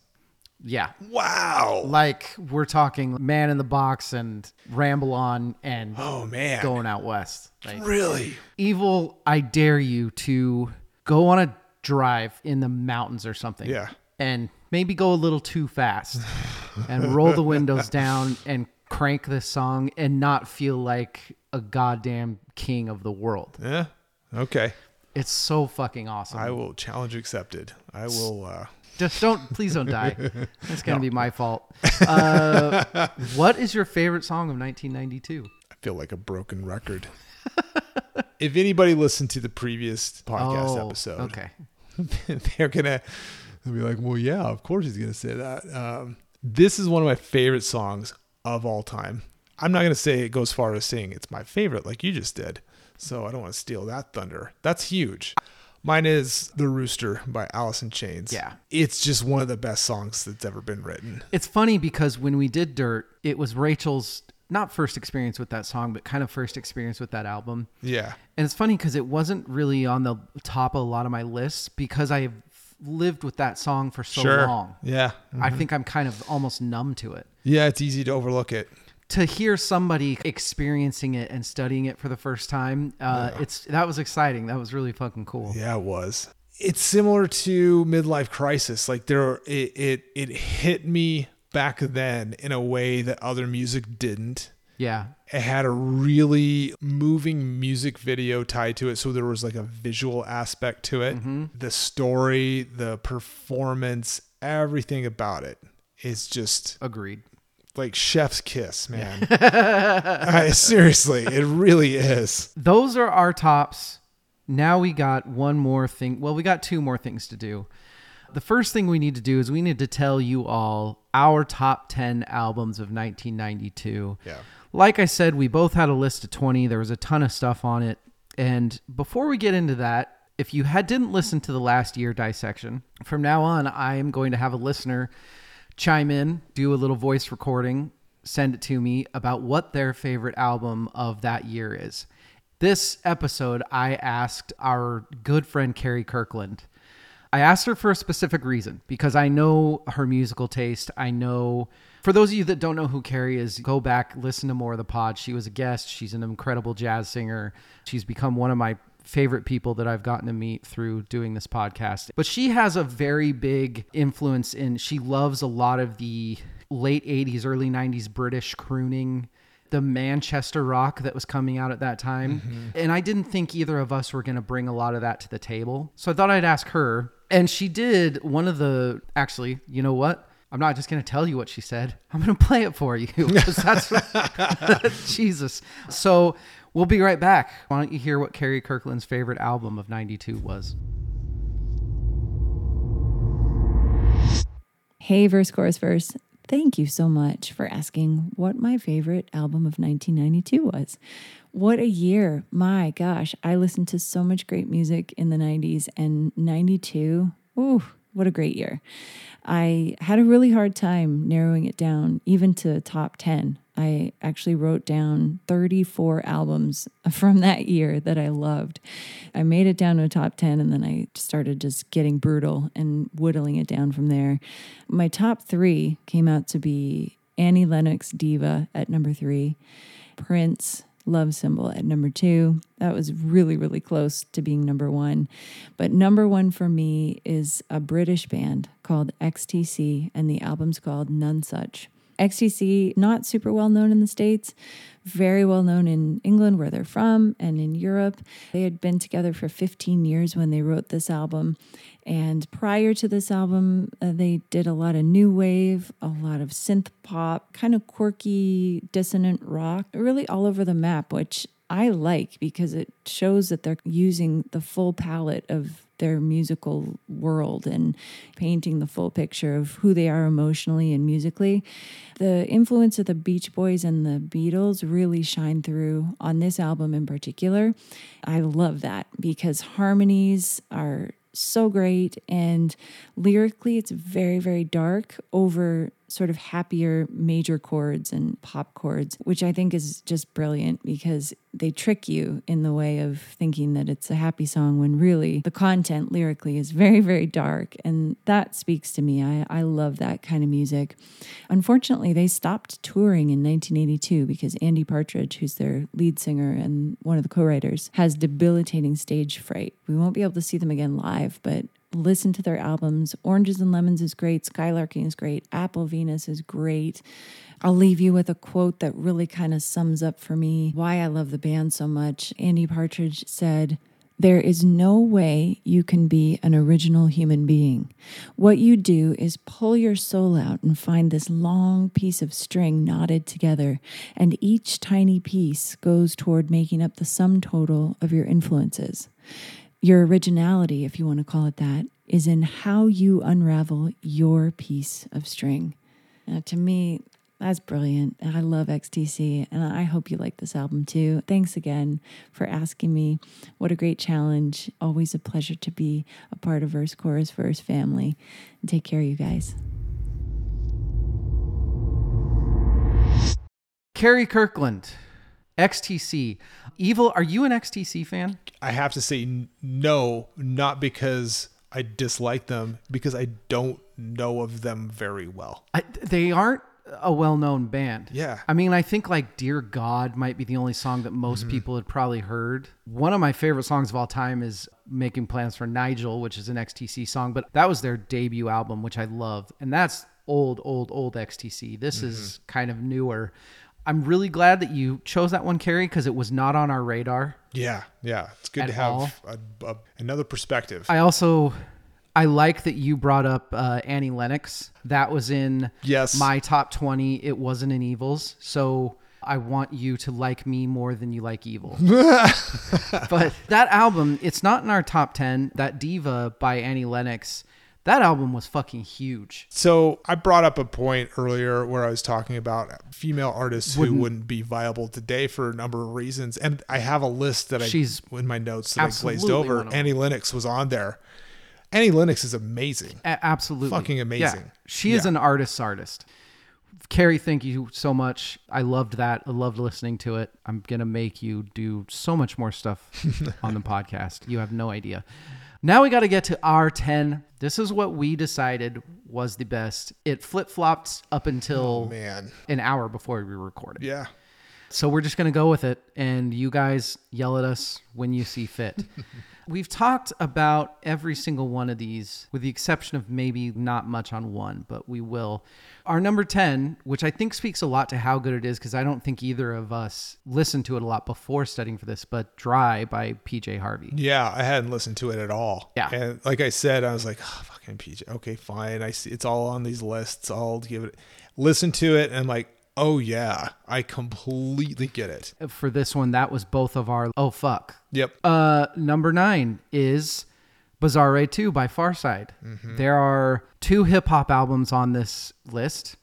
Yeah. Wow. Like we're talking Man in the Box and Ramble On and Oh, man. Going Out West. Like, Really? Evil, I dare you to go on a drive in the mountains or something. Yeah. And maybe go a little too fast and roll the windows down and crank this song and not feel like a goddamn king of the world. Yeah. Okay. It's so fucking awesome. I will challenge accepted. I will. uh Just don't, please don't die. It's going to be my fault. Uh, what is your favorite song of 1992? I feel like a broken record. if anybody listened to the previous podcast episode, Oh, Okay. they're gonna they'll be like, "Well, yeah, of course he's gonna say that." Um, this is one of my favorite songs of all time. I'm not gonna say it goes far as saying it's my favorite, like you just did. So I don't want to steal that thunder. That's huge. Mine is "The Rooster" by Alice in Chains. Yeah. it's just one of the best songs that's ever been written. It's funny because when we did Dirt, it was Rachel's not first experience with that song, but kind of first experience with that album. Yeah, And it's funny because it wasn't really on the top of a lot of my lists because I've lived with that song for so sure. long. Yeah, I mm-hmm. think I'm kind of almost numb to it. yeah, it's easy to overlook it. To hear somebody experiencing it and studying it for the first time, uh, it's that was exciting. That was really fucking cool. Yeah, it was. It's similar to midlife crisis. Like there, it it it hit me back then in a way that other music didn't. Yeah. It had a really moving music video tied to it, so there was like a visual aspect to it. The story, the performance, everything about it is just Agreed. Like chef's kiss, man. I, seriously, it really is. those are our tops. Now we got one more thing. Well, we got two more things to do. The first thing we need to do is we need to tell you all our top 10 albums of 1992. Yeah. Like I said, we both had a list of 20. There was a ton of stuff on it. And before we get into that, if you had didn't listen to the last year dissection, from now on I am going to have a listener chime in, do a little voice recording, send it to me about what their favorite album of that year is. This episode, I asked our good friend Carrie Kirkland. I asked her for a specific reason because I know her musical taste. I know, for those of you that don't know who Carrie is, go back, listen to more of the pod. She was a guest. She's an incredible jazz singer. She's become one of my favorite people that I've gotten to meet through doing this podcast. But she has a very big influence in, she loves a lot of the late 80s, early 90s British crooning the Manchester rock that was coming out at that time. Mm-hmm. And I didn't think either of us were going to bring a lot of that to the table. So I thought I'd ask her. And she did one of the, actually, you know what? I'm not just going to tell you what she said. I'm going to play it for you. that's Jesus. So we'll be right back. Why don't you hear what Carrie Kirkland's favorite album of 92 was? Hey, verse, chorus, verse. Thank you so much for asking what my favorite album of 1992 was. What a year. My gosh, I listened to so much great music in the 90s and 92. Ooh, what a great year. I had a really hard time narrowing it down, even to top 10. I actually wrote down 34 albums from that year that I loved. I made it down to a top 10 and then I started just getting brutal and whittling it down from there. My top three came out to be Annie Lennox Diva at number three, Prince Love Symbol at number two. That was really, really close to being number one. But number one for me is a British band called XTC, and the album's called Nonsuch. XTC, not super well known in the States, very well known in England, where they're from, and in Europe. They had been together for 15 years when they wrote this album. And prior to this album, uh, they did a lot of new wave, a lot of synth pop, kind of quirky, dissonant rock, really all over the map, which I like because it shows that they're using the full palette of their musical world and painting the full picture of who they are emotionally and musically. The influence of the Beach Boys and the Beatles really shine through on this album in particular. I love that because harmonies are so great and lyrically it's very very dark over sort of happier major chords and pop chords which i think is just brilliant because they trick you in the way of thinking that it's a happy song when really the content lyrically is very very dark. And that speaks to me. I, I love that kind of music. Unfortunately they stopped touring in 1982 because andy partridge who's their lead singer and one of the co-writers has debilitating stage fright. We won't be able to see them again live but listen to their albums. Oranges and Lemons is great. Skylarking is great. Apple Venus is great. I'll leave you with a quote that really kind of sums up for me why I love the band so much. Andy Partridge said, there is no way you can be an original human being. What you do is pull your soul out and find this long piece of string knotted together, and each tiny piece goes toward making up the sum total of your influences. Your originality, if you want to call it that, is in how you unravel your piece of string. Now, to me, that's brilliant. I love XTC, and I hope you like this album too. Thanks again for asking me. What a great challenge. Always a pleasure to be a part of Verse Chorus Verse family. And take care, you guys. Carrie Kirkland, XTC. Evil, are you an XTC fan? I have to say no, not because I dislike them, because I don't know of them very well. I, they aren't a well-known band. Yeah. I mean, I think like "Dear God" might be the only song that most Mm-hmm. people had probably heard. One of my favorite songs of all time is "Making Plans for Nigel," which is an XTC song, but that was their debut album, which I loved, and that's old, old, old XTC. This Mm-hmm. is kind of newer. I'm really glad that you chose that one, Carrie, because it was not on our radar. Yeah, yeah, it's good to have a, a, another perspective. I also I like that you brought up uh, Annie Lennox. That was in Yes. my top twenty. It wasn't in Evils, so I want you to like me more than you like Evil. but that album, it's not in our top ten. That Diva by Annie Lennox. That album was fucking huge. So I brought up a point earlier where I was talking about female artists who Wouldn't- wouldn't be viable today for a number of reasons, and I have a list that She's I in my notes that I glazed over. Annie Lennox was on there. Annie Lennox is amazing. A- absolutely Fucking amazing. Yeah. She is an artist's artist. Carrie, thank you so much. I loved that. I loved listening to it. I'm gonna make you do so much more stuff on the podcast. You have no idea. Now we got to get to R10. This is what we decided was the best. It flip flopped up until Oh, Man, an hour before we recorded. yeah. So we're just going to go with it, and you guys yell at us when you see fit. We've talked about every single one of these, with the exception of maybe not much on one, but we will. Our number 10, which I think speaks a lot to how good it is, because I don't think either of us listened to it a lot before studying for this, but Dry by PJ Harvey. Yeah, I hadn't listened to it at all. Yeah. and like I said, I was like, oh, fucking PJ. Okay, fine. I see it's all on these lists. I'll give it. Listen to it, and I'm like, oh yeah, I completely get it. For this one, that was both of our, oh fuck. Yep. Uh, number nine is Bizarre 2 by Pharcyde. There are two hip hop albums on this list.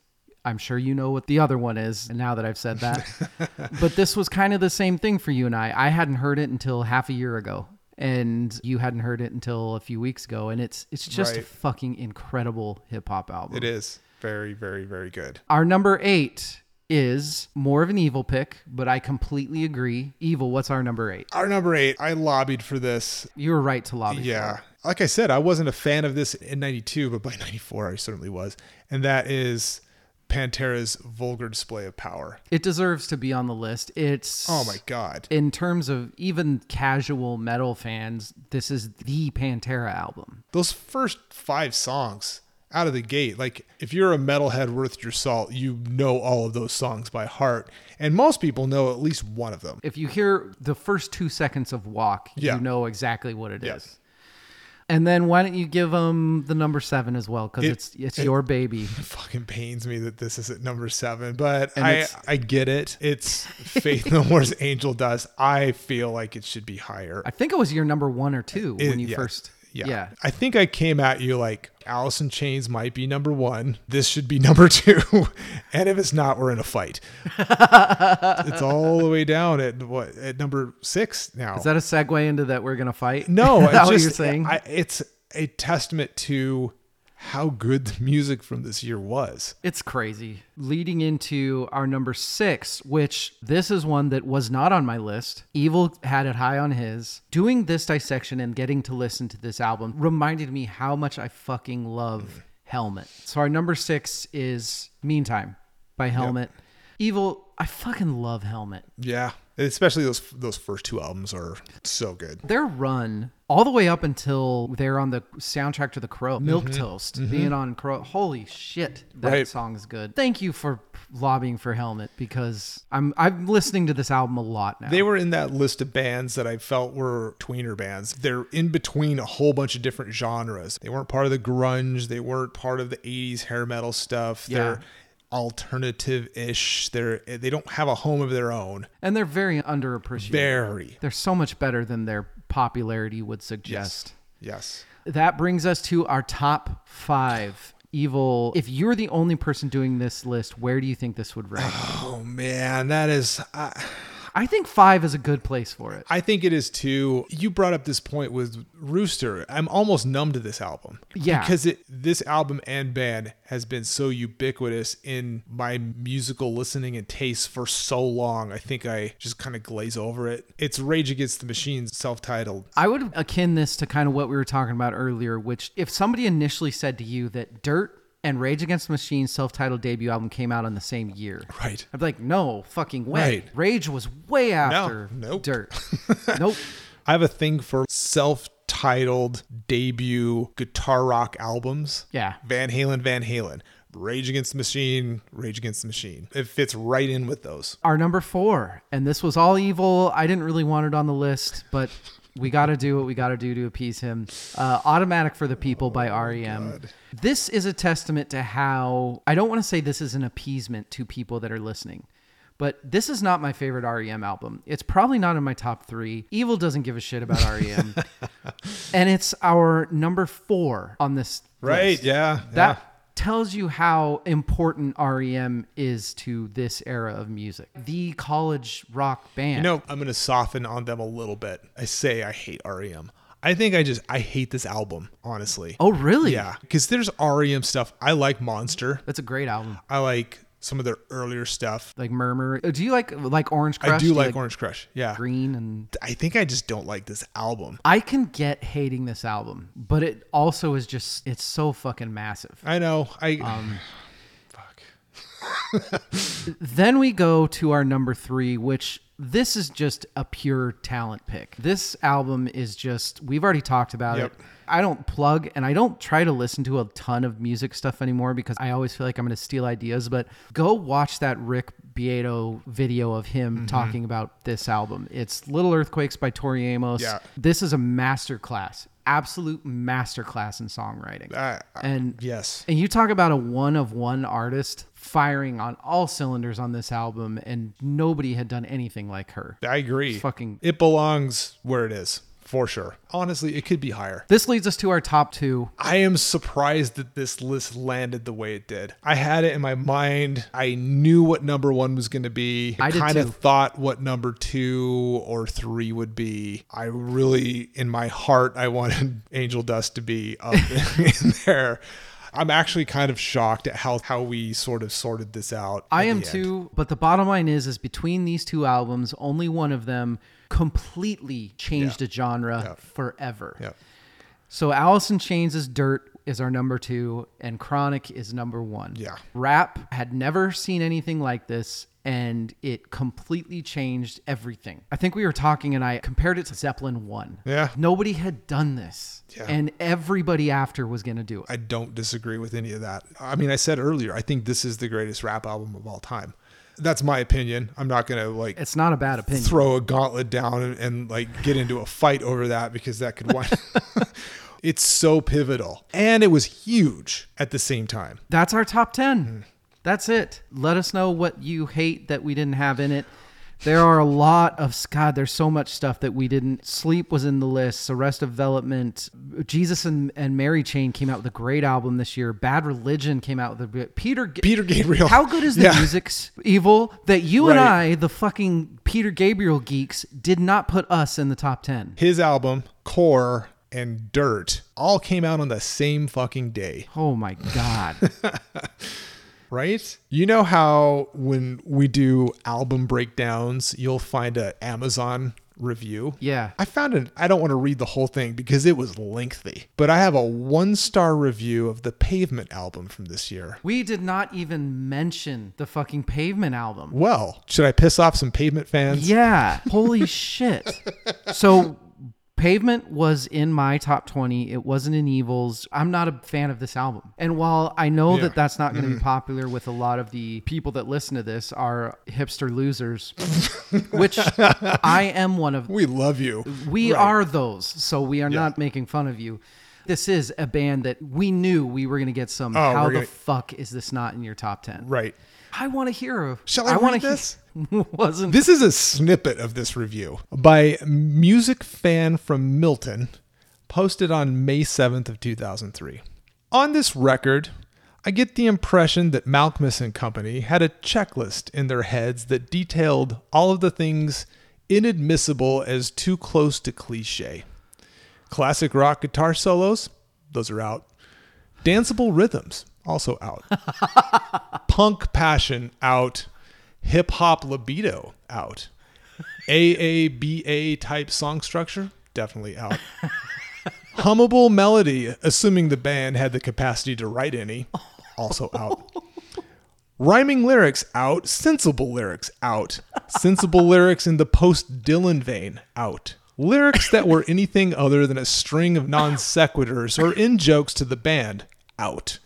I'm sure you know what the other one is now that I've said that. but this was kind of the same thing for you and I. I hadn't heard it until half a year ago. And you hadn't heard it until a few weeks ago. And it's it's just a fucking incredible hip hop album. It is very, very, very good. Our number eight is more of an evil pick, but I completely agree. Evil, what's our number eight? Our number eight, I lobbied for this. You were right to lobby. for it. Yeah. Like I said, I wasn't a fan of this in 92, but by 94, I certainly was. And that is Pantera's vulgar display of power. It deserves to be on the list. It's Oh my God. In terms of even casual metal fans, this is the Pantera album. Those first five songs out of the gate. Like if you're a metalhead worth your salt, you know all of those songs by heart, and most people know at least one of them. If you hear the first two seconds of Walk, Yeah. you know exactly what it is. And then why don't you give them the number seven as well? Because It- it's it's it- your baby. It fucking pains me that this is at number seven, but And I I get it. It's Faith No More's Angel Dust. I feel like it should be higher. I think it was your number one or two It- when you yeah, first. Yeah. yeah. I think I came at you like Alice in Chains might be number one. This should be number two. and if it's not, we're in a fight. it's all the way down at what at number six now. Is that a segue into that we're gonna fight? no, Is it's what just you're saying? I, it's a testament to how good the music from this year was. It's crazy. Leading into our number six, which this is one that was not on my list. Evil had it high on his. Doing this dissection and getting to listen to this album reminded me how much I fucking love Helmet. So our number six is Meantime by Helmet. Evil, I fucking love Helmet. Yeah, especially those those first two albums are so good. Their run all the way up until they're on the soundtrack to The Crow, Milk mm-hmm. Toast, mm-hmm. being on Crow. Holy shit, that Right. song is good. Thank you for lobbying for Helmet because I'm I'm listening to this album a lot now. They were in that list of bands that I felt were tweener bands. They're in between a whole bunch of different genres. They weren't part of the grunge. They weren't part of the 80s hair metal stuff. Yeah. They're alternative-ish. They're they don't have a home of their own. and they're very underappreciated. Very. They're so much better than their popularity would suggest. Yes. That brings us to our top five. Evil. If you're the only person doing this list, where do you think this would rank? Oh man, that is I I think five is a good place for it. I think it is too. You brought up this point with Rooster. I'm almost numb to this album. Yeah. Because it this album and band has been so ubiquitous in my musical listening and taste for so long. I think I just kind of glaze over it. It's Rage Against the Machine's self-titled. I would akin this to kind of what we were talking about earlier, which if somebody initially said to you that Dirt and Rage Against the Machine's self-titled debut album came out in the same year, Right. I'd be like, no fucking way. Right. Rage was way after nope. Dirt. nope. I have a thing for self-titled debut guitar rock albums. Yeah. Van Halen, Van Halen. Rage Against the Machine, Rage Against the Machine. It fits right in with those. Our number four, and this was all evil. I didn't really want it on the list, but we got to do what we got to do to appease him. Uh, Automatic for the People by REM. This is a testament to how I don't want to say this is an appeasement to people that are listening. But this is not my favorite REM album. It's probably not in my top three. Evil doesn't give a shit about REM. and it's our number four on this. Right, list. yeah, That yeah. Tells you how important REM is to this era of music. The college rock band. You know, I'm going to soften on them a little bit. I say I hate REM. I think I just I hate this album, honestly. oh, really? yeah, because there's REM stuff. I like Monster. That's a great album. I like some of their earlier stuff. Like Murmur. Uh, Do you like like Orange Crush? I do you like Orange Crush. Yeah, Green and I think I just don't like this album. I can get hating this album, but it also is just it's so fucking massive. I know. I Um, fuck. Then we go to our number three, which this is just a pure talent pick. This album is just, we've already talked about Yep. it. I don't plug and I don't try to listen to a ton of music stuff anymore because I always feel like I'm going to steal ideas. But go watch that Rick Beato video of him Mm-hmm. talking about this album. It's Little Earthquakes by Tori Amos. Yeah. This is a masterclass, absolute masterclass in songwriting. I- and yes. and you talk about a one of one artist firing on all cylinders on this album, and nobody had done anything like her. I agree. fucking- It belongs where it is for sure. Honestly, it could be higher. This leads us to our top two. I am surprised that this list landed the way it did. I had it in my mind. I knew what number one was going to be. I did kind of thought what number two or three would be. I really, in my heart, I wanted Angel Dust to be up in there. I'm actually kind of shocked at how, how we sort of sorted this out. I am too, but the bottom line is, is between these two albums, only one of them completely changed Yeah. a genre Yeah. forever. Yeah. So Alice in Chains' Dirt is our number two, and Chronic is number one. Yeah. Rap had never seen anything like this. and it completely changed everything. I think we were talking and I compared it to Zeppelin 1. Yeah. Nobody had done this. Yeah. And everybody after was going to do it. I don't disagree with any of that. I mean, I said earlier, I think this is the greatest rap album of all time. That's my opinion. I'm not going to like It's not a bad opinion. throw a gauntlet down and, and like get into a fight over that because that could wind. it's so pivotal. And it was huge at the same time. That's our top 10. Hmm. That's it. Let us know what you hate that we didn't have in it. There are a lot of God. There's so much stuff that we didn't. Sleep was in the list. Arrested Development, Jesus and, and Mary Chain came out with a great album this year. Bad Religion came out with a Peter. Peter Gabriel. How good is the Yeah. music evil that you and I, the fucking Peter Gabriel geeks, did not put us in the top ten? His album, Core and Dirt, all came out on the same fucking day. Oh my God. right? You know how when we do album breakdowns, you'll find a Amazon review. Yeah. I found it. I don't want to read the whole thing because it was lengthy, but I have a one star review of the Pavement album from this year. We did not even mention the fucking Pavement album. Well, should I piss off some Pavement fans? Yeah. Holy shit. So Pavement was in my top 20. It wasn't in Evils. I'm not a fan of this album. And while I know Yeah. Mm-hmm. that that's not going to be popular with a lot of the people that listen to this are hipster losers, which I am one of. We love you. We Right. are those. So we are not making fun of you. This is a band that we knew we were going to get some. Oh, How the gonna- fuck is this not in your top 10? Right. I want to hear. Shall I wanna read this? Wasn't This is a snippet of this review by music fan from Milton, posted on May 7th of 2003. On this record, I get the impression that Malkmus and Company had a checklist in their heads that detailed all of the things inadmissible as too close to cliche. Classic rock guitar solos, those are out. Danceable rhythms, also out. Punk passion, out. Hip hop libido, out. AABA type song structure, definitely out. Hummable melody, assuming the band had the capacity to write any, also out. Rhyming lyrics out, sensible lyrics out. Sensible lyrics in the post Dylan vein out. Lyrics that were anything other than a string of non sequiturs or in jokes to the band out.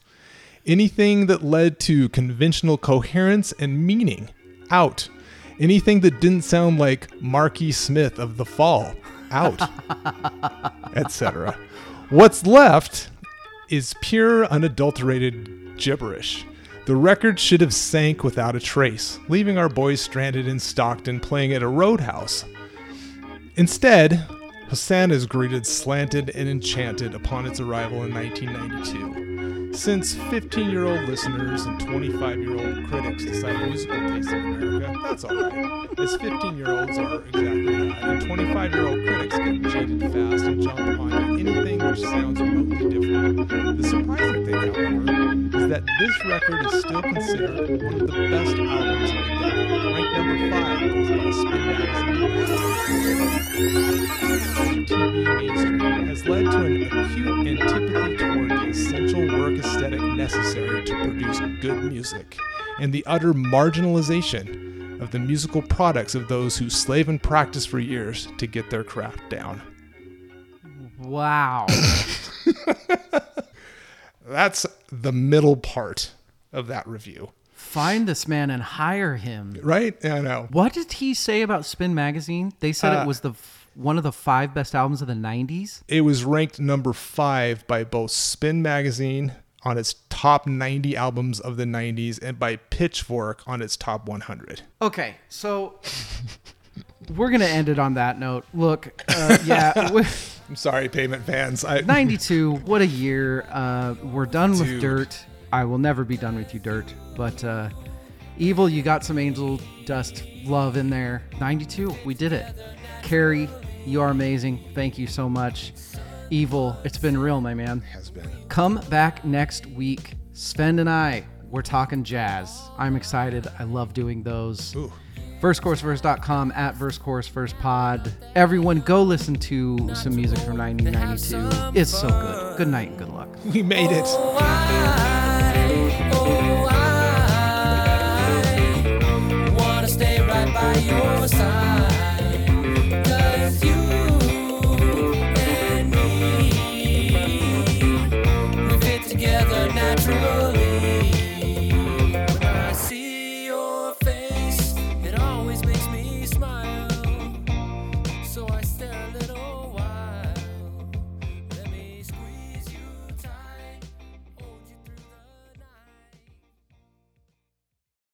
Anything that led to conventional coherence and meaning out. Anything that didn't sound like Marky Smith of The Fall out. Etc. What's left is pure unadulterated gibberish. The record should have sank without a trace, leaving our boys stranded in Stockton playing at a roadhouse. Instead, Hosanna is greeted slanted and enchanted upon its arrival in 1992. Since 15 year old listeners and 25 year old critics decide musical taste in America, that's alright. As 15 year olds are exactly that, and 25 year old critics get jaded fast and jump onto anything which sounds remotely different. The surprising thing, however, is that this record is still considered one of the best albums of the decade, ranked number 5 both by Spin Magazine TV mainstream has led to an acute antipathy toward the essential work aesthetic necessary to produce good music, and the utter marginalization of the musical products of those who slave and practice for years to get their craft down. wow. That's the middle part of that review, Find this man and hire him. right? Yeah, I know. What did he say about Spin Magazine? They said Uh, it was the one of the five best albums of the '90s. It was ranked number five by both Spin Magazine on its top 90 albums of the 90s and by Pitchfork on its top 100. Okay, so we're gonna end it on that note. Look, uh, yeah, I'm sorry, Pavement fans. I, '92. What a year. Uh, we're done with Dirt. I will never be done with you, Dirt. But uh, Evil, you got some Angel Dust love in there. '92. We did it. Carrie, you are amazing. Thank you so much. Evil, it's been real, my man. has been. Come back next week. Sven and I, we're talking jazz. I'm excited. I love doing those. Ooh. VerseCourseVerse.com at VerseCourseVersePod. Everyone, go listen to some music from 1992. It's so good. Good night and good luck. We made it. Why, oh why, by your